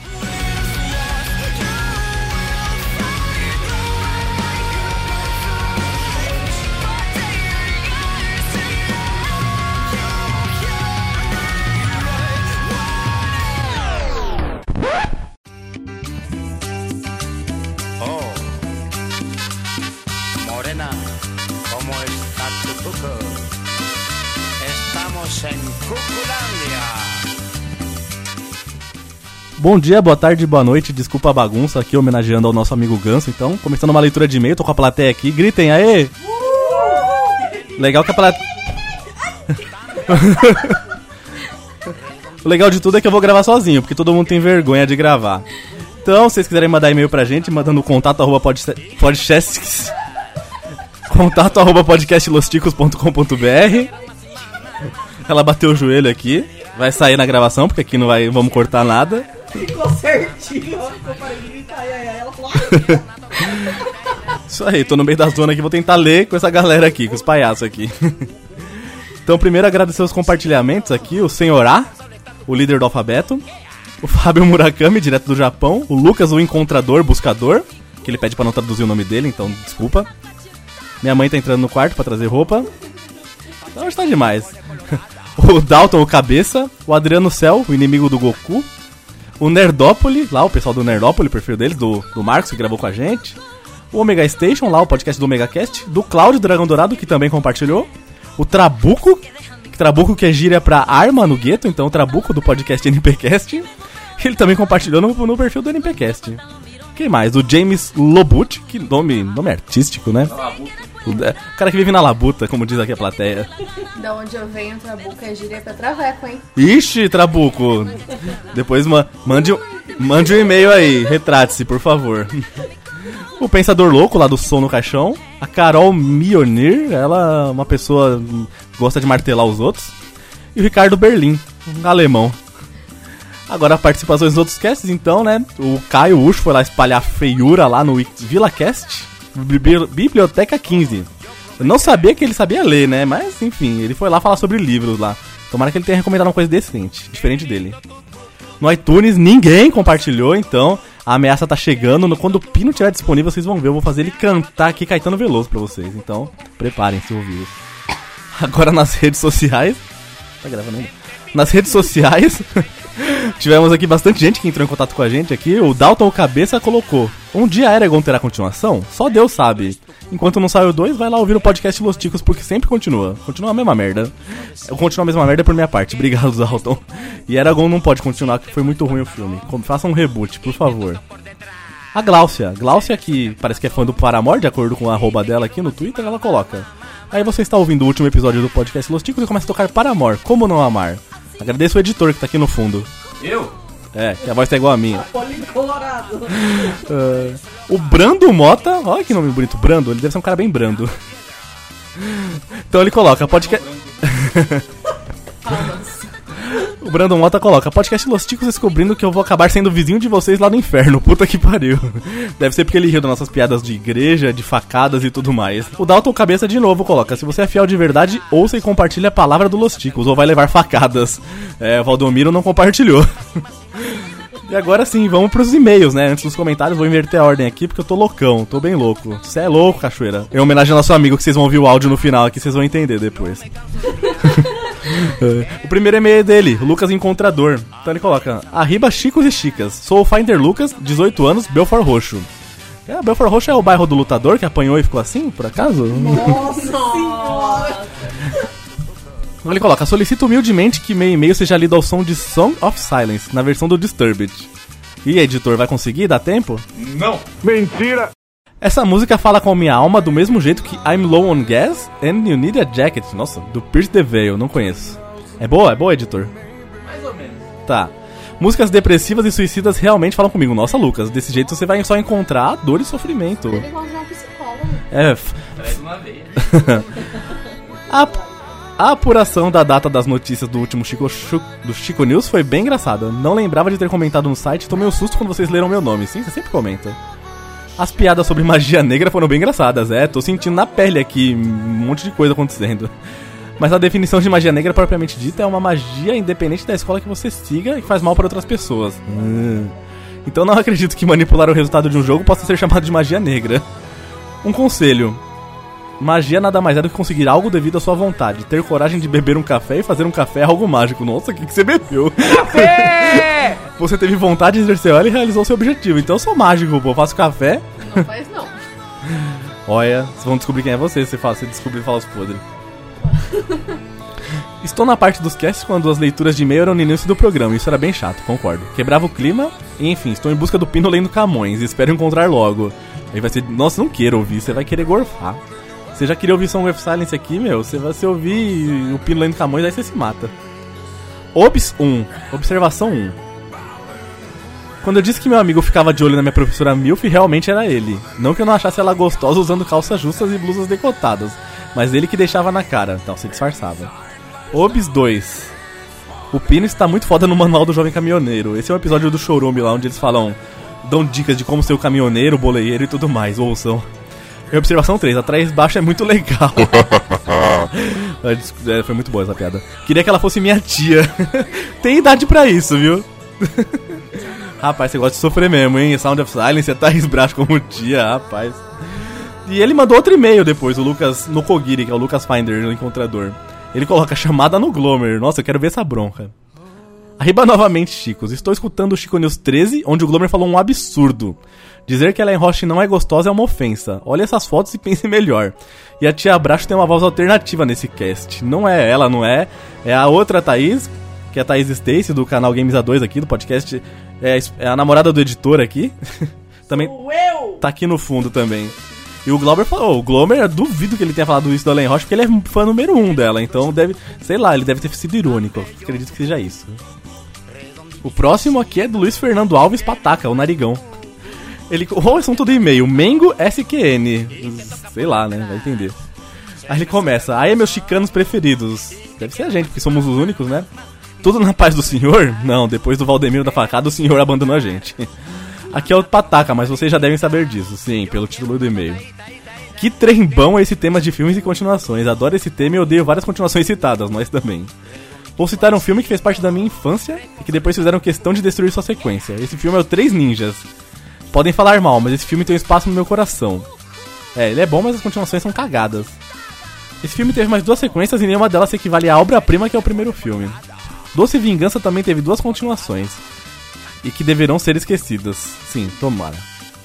En Cuculândia. Bom dia, boa tarde, boa noite, desculpa a bagunça aqui homenageando ao nosso amigo Ganso, então, começando uma leitura de e-mail, tô com a plateia aqui, gritem aê! Legal que a plateia. o legal de tudo é que eu vou gravar sozinho, porque todo mundo tem vergonha de gravar. Então, se vocês quiserem mandar e-mail pra gente, mandando contato arroba podcasts. Contato arroba podcastlosticos.com.br Ela bateu o joelho aqui. Vai sair na gravação, porque aqui não vai, vamos cortar nada. Ficou certinho. Eu parei de gritar. Aí ela falou, Isso aí, tô no meio da zona aqui, vou tentar ler com essa galera aqui, com os palhaços aqui. então, primeiro agradecer os compartilhamentos aqui, o Senhorá, o líder do alfabeto, o Fábio Murakami, direto do Japão, o Lucas, o encontrador, buscador, que ele pede pra não traduzir o nome dele, então desculpa. Minha mãe tá entrando no quarto pra trazer roupa. Então hoje tá demais. o Dalton, o cabeça, o Adriano Cell, o inimigo do Goku, o Nerdópole, lá o pessoal do Nerdópole, o perfil deles, do, do Marcos, que gravou com a gente. O Omega Station, lá o podcast do Omega Cast. Do Cláudio Dragão Dourado, que também compartilhou. O Trabuco, que Trabuco que é gíria pra arma no gueto, então o Trabuco do podcast NPcast. Ele também compartilhou no, no perfil do NPcast. Quem mais? O James Lobut, que nome, nome artístico, né? O cara que vive na labuta, como diz aqui a plateia. Da onde eu venho, Trabuca é gíria pra traveco, hein? Ixi, Trabuco. Depois ma mande, um- mande um e-mail aí. Retrate-se, por favor. O Pensador Louco, lá do Som no Caixão. A Carol Mionir, ela é uma pessoa que gosta de martelar os outros. E o Ricardo Berlim, um alemão. Agora, participações dos outros casts, então, né? O Caio Ucho foi lá espalhar feiura lá no VilaCast, Bibli- Biblioteca 15. Eu não sabia que ele sabia ler, né? Mas, enfim, ele foi lá falar sobre livros lá. Tomara que ele tenha recomendado uma coisa decente, diferente dele. No iTunes, ninguém compartilhou, então A ameaça tá chegando. Quando o Pino estiver disponível, vocês vão ver. Eu vou fazer ele cantar aqui Caetano Veloso pra vocês. Então, preparem-se ouvidos. Agora nas redes sociais. Tá gravando ainda? Nas redes sociais. Tivemos aqui bastante gente que entrou em contato com a gente aqui. O Dalton Cabeça colocou: Um dia Eragon terá continuação? Só Deus sabe. Enquanto não saiu dois, vai lá ouvir o podcast Los Ticos, porque sempre continua. Continua a mesma merda. Eu continuo a mesma merda por minha parte. Obrigado, Dalton. E Eragon não pode continuar, porque foi muito ruim o filme. Faça um reboot, por favor. A Gláucia. Gláucia, que parece que é fã do Paramore, de acordo com a arroba dela aqui no Twitter, ela coloca. Aí você está ouvindo o último episódio do podcast Los Ticos e começa a tocar Paramore. Como não amar? Agradeço o editor que tá aqui no fundo. Eu? É, que a voz tá igual a minha. É, o Brando Mota, olha que nome bonito, Brando, ele deve ser um cara bem brando. Então ele coloca podcast. Brandon Mota coloca podcast Los Ticos descobrindo que eu vou acabar sendo vizinho de vocês lá no inferno. Puta que pariu. Deve ser porque ele riu das nossas piadas de igreja, de facadas e tudo mais. O Dalton Cabeça de novo coloca: se você é fiel de verdade, ouça e compartilhe a palavra do Los Ticos, ou vai levar facadas. É, Valdomiro não compartilhou. E agora sim, vamos pros e-mails, né? Antes dos comentários, vou inverter a ordem aqui porque eu tô loucão, tô bem louco. Você é louco, cachoeira. Em homenagem ao nosso amigo que vocês vão ouvir o áudio no final aqui, vocês vão entender depois. É, o primeiro e-mail é dele, Lucas Encontrador. Então ele coloca: Arriba Chicos e Chicas. Sou o Finder Lucas, 18 anos, Belfort Roxo. É, Belfort Roxo é o bairro do lutador que apanhou e ficou assim, por acaso? Nossa senhora. Então ele coloca: Solicito humildemente que meu e-mail seja lido ao som de Song of Silence, na versão do Disturbed. E editor, vai conseguir? Dá tempo? Não. Mentira! Essa música fala com a minha alma do mesmo jeito que I'm Low on Gas and You Need a Jacket. Nossa, do Pierce the Veil, não conheço. É boa? É boa, editor? Mais ou menos. Tá. Músicas depressivas e suicidas realmente falam comigo. Nossa, Lucas, desse jeito você vai só encontrar dor e sofrimento. Um psicólogo. É. Traz uma veia. A, a apuração da data das notícias do último Chico, do Chico News foi bem engraçada. Não lembrava de ter comentado no site, tomei um susto quando vocês leram meu nome. Sim, você sempre comenta. As piadas sobre magia negra foram bem engraçadas, é, tô sentindo na pele aqui um monte de coisa acontecendo. Mas a definição de magia negra propriamente dita é uma magia independente da escola que você siga e que faz mal para outras pessoas. Hum. Então não acredito que manipular o resultado de um jogo possa ser chamado de magia negra. Um conselho: Magia nada mais é do que conseguir algo devido à sua vontade. Ter coragem de beber um café e fazer um café é algo mágico. Nossa, o que, que você bebeu? Café! Você teve vontade de exercer ela e realizou seu objetivo. Então eu sou mágico, pô. Eu faço café. Não faz não. Olha, vocês vão descobrir quem é você se você, descobrir e falar os podres. Estou na parte dos casts quando as leituras de e-mail eram no início do programa. Isso era bem chato, concordo. Quebrava o clima. E, enfim, estou em busca do Pino lendo Camões. Espero encontrar logo. Aí vai ser. Nossa, não quero ouvir. Você vai querer gorfar. Você já queria ouvir Song of Silence aqui, meu? Você vai se ouvir o Pino lendo Camões, aí você se mata. Obs 1. Observação 1. Quando eu disse que meu amigo ficava de olho na minha professora Milf, realmente era ele. Não que eu não achasse ela gostosa usando calças justas e blusas decotadas, mas ele que deixava na cara, então se disfarçava. Obs 2. O Pino está muito foda no manual do jovem caminhoneiro. Esse é um episódio do Chorume lá onde eles falam, dão dicas de como ser o caminhoneiro, o boleiro e tudo mais. Ouçam. E observação 3, atrás baixo é muito legal. É, Foi muito boa essa piada. Queria que ela fosse minha tia. Tem idade pra isso, viu? rapaz, você gosta de sofrer mesmo, hein? Sound of Silence, você tá esbraço como tia, rapaz. E ele mandou outro e-mail depois, o Lucas Nokogiri, que é o Lucas Finder, o encontrador. Ele coloca chamada no Glomer. Nossa, eu quero ver essa bronca. Arriba novamente, Chicos. Estou escutando o Chico News 13, onde o Glomer falou um absurdo. Dizer que ela em Roche não é gostosa é uma ofensa. Olhe essas fotos e pense melhor. E a tia Abraço tem uma voz alternativa nesse cast. Não é ela, não é. É a outra Thaís, que é a Thaís Stacy, do canal Games A2 aqui, do podcast. É, é a namorada do editor aqui. também eu! tá aqui no fundo também. E o Glauber falou, o Glomer, eu duvido que ele tenha falado isso da Len Roche, porque ele é fã número um dela, então deve, sei lá, ele deve ter sido irônico, acredito que seja isso. O próximo aqui é do Luiz Fernando Alves Pataca, o Narigão. Ele, o assunto do e-mail, Mengo SQN, sei lá, né, vai entender. Aí ele começa, aí meus chicanos preferidos, deve ser a gente, porque somos os únicos, né? Tudo na paz do senhor? Não, depois do Valdemiro da facada, o senhor abandonou a gente. Aqui é o Pataca, mas vocês já devem saber disso, sim, pelo título do e-mail. Que trembão é esse tema de filmes e continuações. Adoro esse tema e odeio várias continuações citadas, nós também. Vou citar um filme que fez parte da minha infância e que depois fizeram questão de destruir sua sequência. Esse filme é o Três Ninjas. Podem falar mal, mas esse filme tem um espaço no meu coração. É, ele é bom, mas as continuações são cagadas. Esse filme teve mais duas sequências e nenhuma delas se equivale à obra-prima que é o primeiro filme. Doce Vingança também teve duas continuações. E que deverão ser esquecidas. Sim, tomara.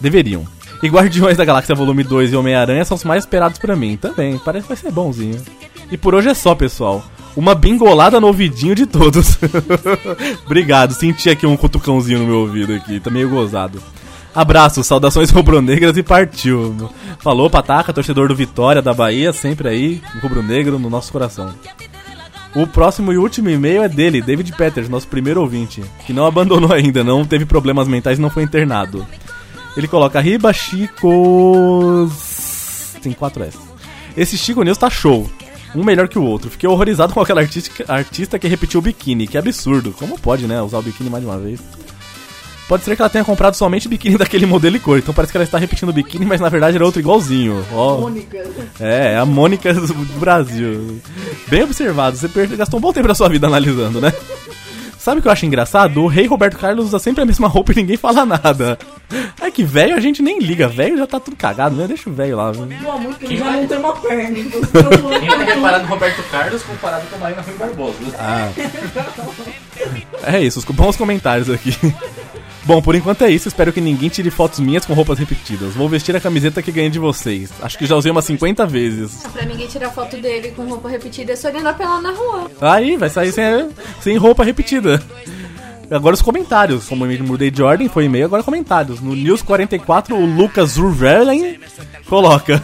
Deveriam. E Guardiões da Galáxia Volume 2 e Homem-Aranha são os mais esperados pra mim. Também, parece que vai ser bonzinho. E por hoje é só, pessoal. Uma bingolada no ouvidinho de todos. Obrigado, senti aqui um cutucãozinho no meu ouvido aqui, tá meio gozado. Abraço, saudações rubro-negras e partiu. Falou, Pataca, torcedor do Vitória da Bahia, sempre aí, rubro-negro no nosso coração. O próximo e último e-mail é dele, David Peters, nosso primeiro ouvinte, que não abandonou ainda, não teve problemas mentais não foi internado. Ele coloca Riba Chicos. Tem 4 S. Esse Chico News tá show. Um melhor que o outro. Fiquei horrorizado com aquela artista que repetiu o biquíni. Que absurdo. Como pode, né? Usar o biquíni mais de uma vez. Pode ser que ela tenha comprado somente biquíni daquele modelo e cor. Então parece que ela está repetindo o biquíni, mas na verdade era outro igualzinho. Ó. Mônica. É, é a Mônica do Brasil. Bem observado. Você gastou um bom tempo da sua vida analisando, né? Sabe o que eu acho engraçado? O rei Roberto Carlos usa sempre a mesma roupa e ninguém fala nada. É que velho a gente nem liga. Velho já tá tudo cagado, né? Deixa o velho lá. viu? Pô, muito que ele já não tem uma perna. Então, Quem vai reparar no Roberto Carlos comparado com Marina Rui Barbosa? Ah. É isso, os bons comentários aqui. Bom, por enquanto é isso. Espero que ninguém tire fotos minhas com roupas repetidas. Vou vestir a camiseta que ganhei de vocês. Acho que já usei umas 50 vezes. Pra ninguém tirar foto dele com roupa repetida, é só ele andar pelado na rua. Aí, vai sair sem, sem roupa repetida. Agora os comentários. Como eu mudei de ordem, foi e-mail, agora comentários. No News 44, o Lucas Zurvelen coloca.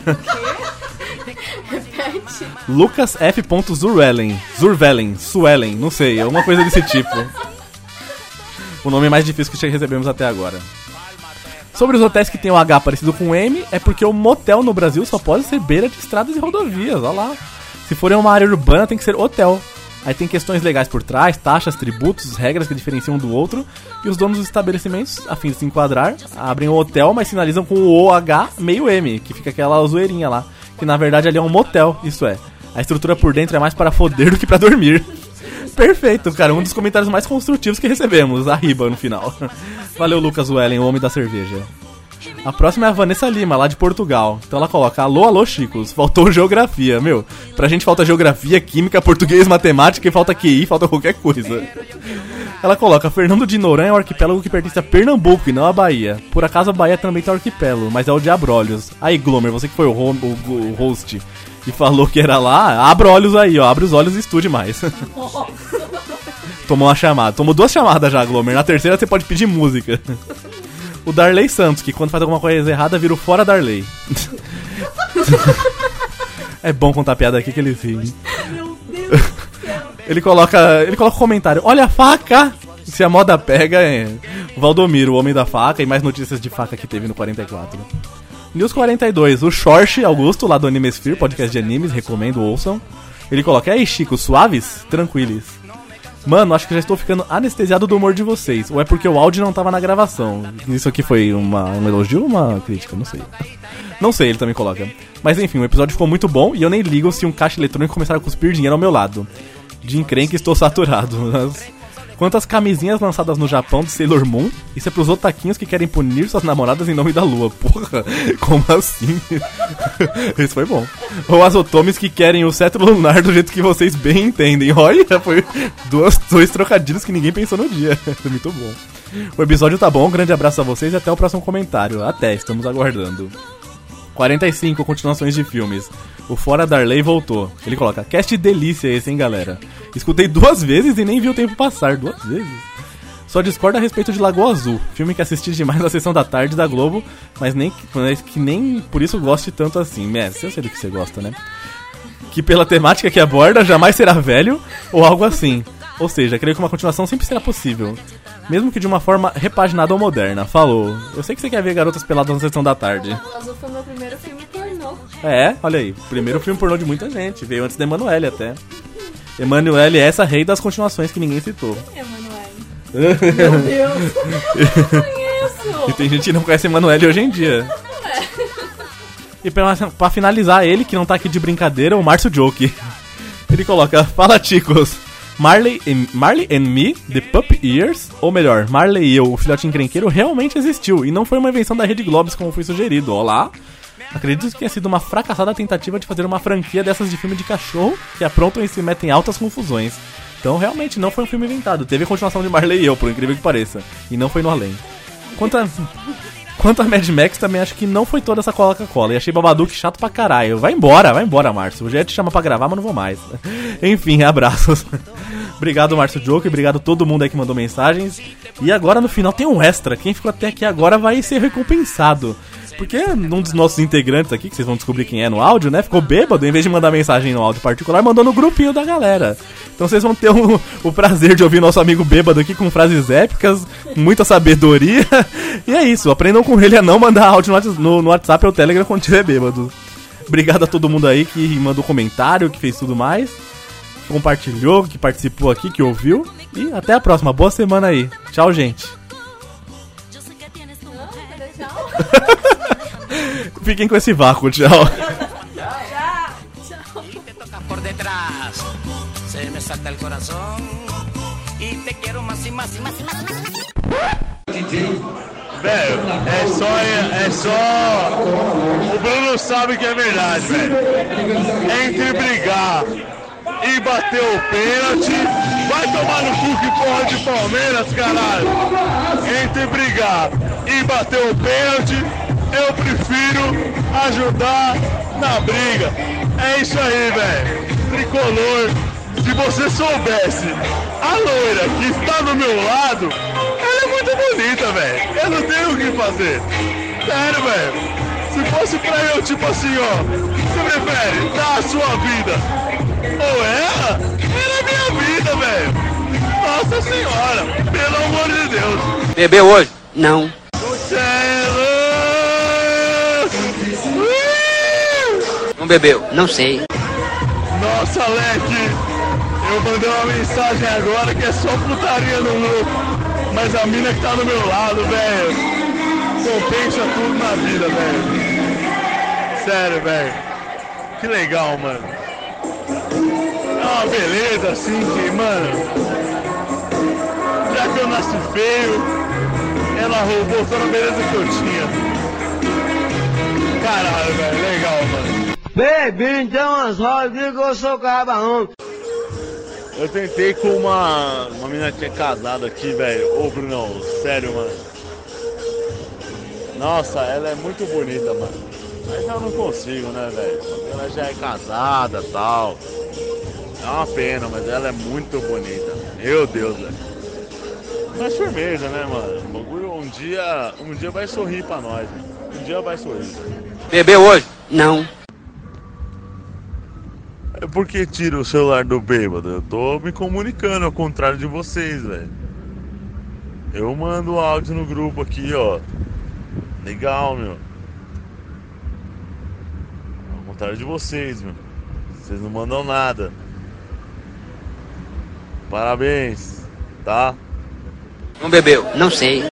Lucas F. Zurvelen. Zurvelen, Suelen, não sei, alguma coisa desse tipo. O nome mais difícil que recebemos até agora. Sobre os hotéis que tem o H parecido com M, é porque o motel no Brasil só pode ser beira de estradas e rodovias, olha lá. Se for em uma área urbana, tem que ser hotel. Aí tem questões legais por trás, taxas, tributos, regras que diferenciam um do outro. E os donos dos estabelecimentos, a fim de se enquadrar, abrem o hotel, mas sinalizam com o OH meio M, que fica aquela zoeirinha lá. Que na verdade ali é um motel, isso é. A estrutura por dentro é mais para foder do que para dormir. Perfeito, cara. Um dos comentários mais construtivos que recebemos. A riba no final. Valeu, Lucas Wellen, o homem da cerveja. A próxima é a Vanessa Lima, lá de Portugal. Então ela coloca: Alô, alô, Chicos. Faltou geografia. Meu, pra gente falta geografia, química, português, matemática e falta QI, falta qualquer coisa. Ela coloca: Fernando de Noronha é um arquipélago que pertence a Pernambuco e não a Bahia. Por acaso a Bahia também tem um arquipélago, mas é o de Abrolhos. Aí, Glomer, você que foi o, o- o host e falou que era lá, abra olhos aí, ó. Abre os olhos e estude mais. Tomou uma chamada. Tomou duas chamadas já, Glomer. Na terceira você pode pedir música. O Darley Santos, que quando faz alguma coisa errada vira o fora Darley. é bom contar piada aqui que ele ri. Ele coloca. Ele coloca um comentário. Olha a faca! Se a moda pega, é. Valdomiro, o homem da faca, e mais notícias de faca que teve no 44. News 42, o Short Augusto, lá do Anime Sphere, podcast de animes, recomendo, ouçam. Ele coloca, aí, Chico, suaves? Tranquilos. Mano, acho que já estou ficando anestesiado do humor de vocês. Ou é porque o áudio não tava na gravação. Isso aqui foi uma, um elogio ou uma crítica? Não sei. Não sei, ele também coloca. Mas enfim, o episódio ficou muito bom e eu nem ligo se um caixa eletrônico começar a cuspir dinheiro ao meu lado. De encrenca estou saturado. Mas... Quantas camisinhas lançadas no Japão de Sailor Moon, isso é pros otaquinhos que querem punir suas namoradas em nome da lua. Porra, como assim? Esse foi bom. Ou as otomes que querem o cetro lunar do jeito que vocês bem entendem. Olha, foi duas, dois trocadilhos que ninguém pensou no dia. Muito bom. O episódio tá bom, um grande abraço a vocês e até o próximo comentário. Até, estamos aguardando. 45 continuações de filmes. O Fora Darley voltou. Ele coloca: Cast delícia esse, hein, galera? Escutei duas vezes e nem vi o tempo passar. Duas vezes? Só discordo a respeito de Lagoa Azul, filme que assisti demais na sessão da tarde da Globo, mas nem mas que nem por isso goste tanto assim. Messi, eu sei do que você gosta, né? Que pela temática que aborda jamais será velho ou algo assim. Ou seja, creio que uma continuação sempre será possível. Mesmo que de uma forma repaginada ou moderna. Falou. Eu sei que você quer ver garotas peladas na sessão da tarde. Azul foi meu primeiro filme pornô. É, olha aí. Primeiro filme pornô de muita gente. Veio antes da Emanuele até. Emanuele é essa rei das continuações que ninguém citou. Emanuele. Meu Deus. Conheço. E tem gente que não conhece Emanuele hoje em dia. E pra, pra finalizar, ele que não tá aqui de brincadeira, o Márcio Joke. Ele coloca: Fala, Ticos. Marley and, Marley and Me, The Pup Ears, ou melhor, Marley e eu, o filhote encrenqueiro, realmente existiu e não foi uma invenção da Rede Globes como foi sugerido. Olá! Acredito que tenha sido uma fracassada tentativa de fazer uma franquia dessas de filme de cachorro que aprontam e se metem em altas confusões. Então, realmente, não foi um filme inventado. Teve a continuação de Marley e eu, por incrível que pareça. E não foi no além. Quanto a, quanto a Mad Max, também acho que não foi toda essa Coca-Cola. E achei Babadook chato pra caralho. Vai embora, vai embora, Márcio. O já te chama pra gravar, mas não vou mais. Enfim, abraços. obrigado, Márcio Joke. Obrigado a todo mundo aí que mandou mensagens. E agora, no final, tem um extra. Quem ficou até aqui agora vai ser recompensado. Porque um dos nossos integrantes aqui, que vocês vão descobrir quem é no áudio, né? Ficou bêbado, em vez de mandar mensagem no áudio particular, mandou no grupinho da galera. Então vocês vão ter o, prazer de ouvir nosso amigo bêbado aqui com frases épicas, muita sabedoria. E é isso, aprendam com ele a não mandar áudio no, no WhatsApp ou Telegram quando tiver bêbado. Obrigado a todo mundo aí que mandou comentário, que fez tudo mais, que compartilhou, que participou aqui, que ouviu. E até a próxima. Boa semana aí. Tchau, gente. Fiquem com esse vácuo, tchau. Velho, é só, é só. O Bruno sabe que é verdade, velho. Entre brigar e bater o pênalti, vai tomar no cu que porra de Palmeiras, caralho. Entre brigar e bater o pênalti, eu prefiro ajudar na briga. É isso aí, velho. Tricolor, se você soubesse, a loira que está do meu lado, ela é muito bonita, velho. Eu não tenho o que fazer. Sério, velho. Se fosse pra eu, tipo assim, ó, você prefere dar a sua vida ou ela? Era a minha vida, velho. Nossa senhora, pelo amor de Deus. Bebeu hoje? Não. Não bebeu? Não sei. Nossa, Leque, eu mandei uma mensagem agora que é só putaria no grupo. Mas a mina que tá do meu lado, velho, compensa tudo na vida, velho. Sério, velho. Que legal, mano. É uma beleza assim que, mano. Já que eu nasci feio, ela roubou toda a beleza que eu tinha. Caralho, velho, legal, mano. Bebi então as rodas, que eu sou. Eu tentei com uma, uma menina que tinha casado aqui, velho. Ô, Brunão, sério, mano. Nossa, ela é muito bonita, mano. Mas eu não consigo, né, velho? Ela já é casada e tal. É uma pena, mas ela é muito bonita. Meu Deus, velho. Mas firmeza, né, mano? O bagulho um dia, um dia vai sorrir pra nós. né? Um dia vai sorrir. Bebeu hoje? Não. É porque tira o celular do bêbado. Eu tô me comunicando ao contrário de vocês, velho. Eu mando áudio no grupo aqui, ó. Legal, meu. Ao contrário de vocês, meu. Vocês não mandam nada. Parabéns, tá? Não bebeu? Não sei.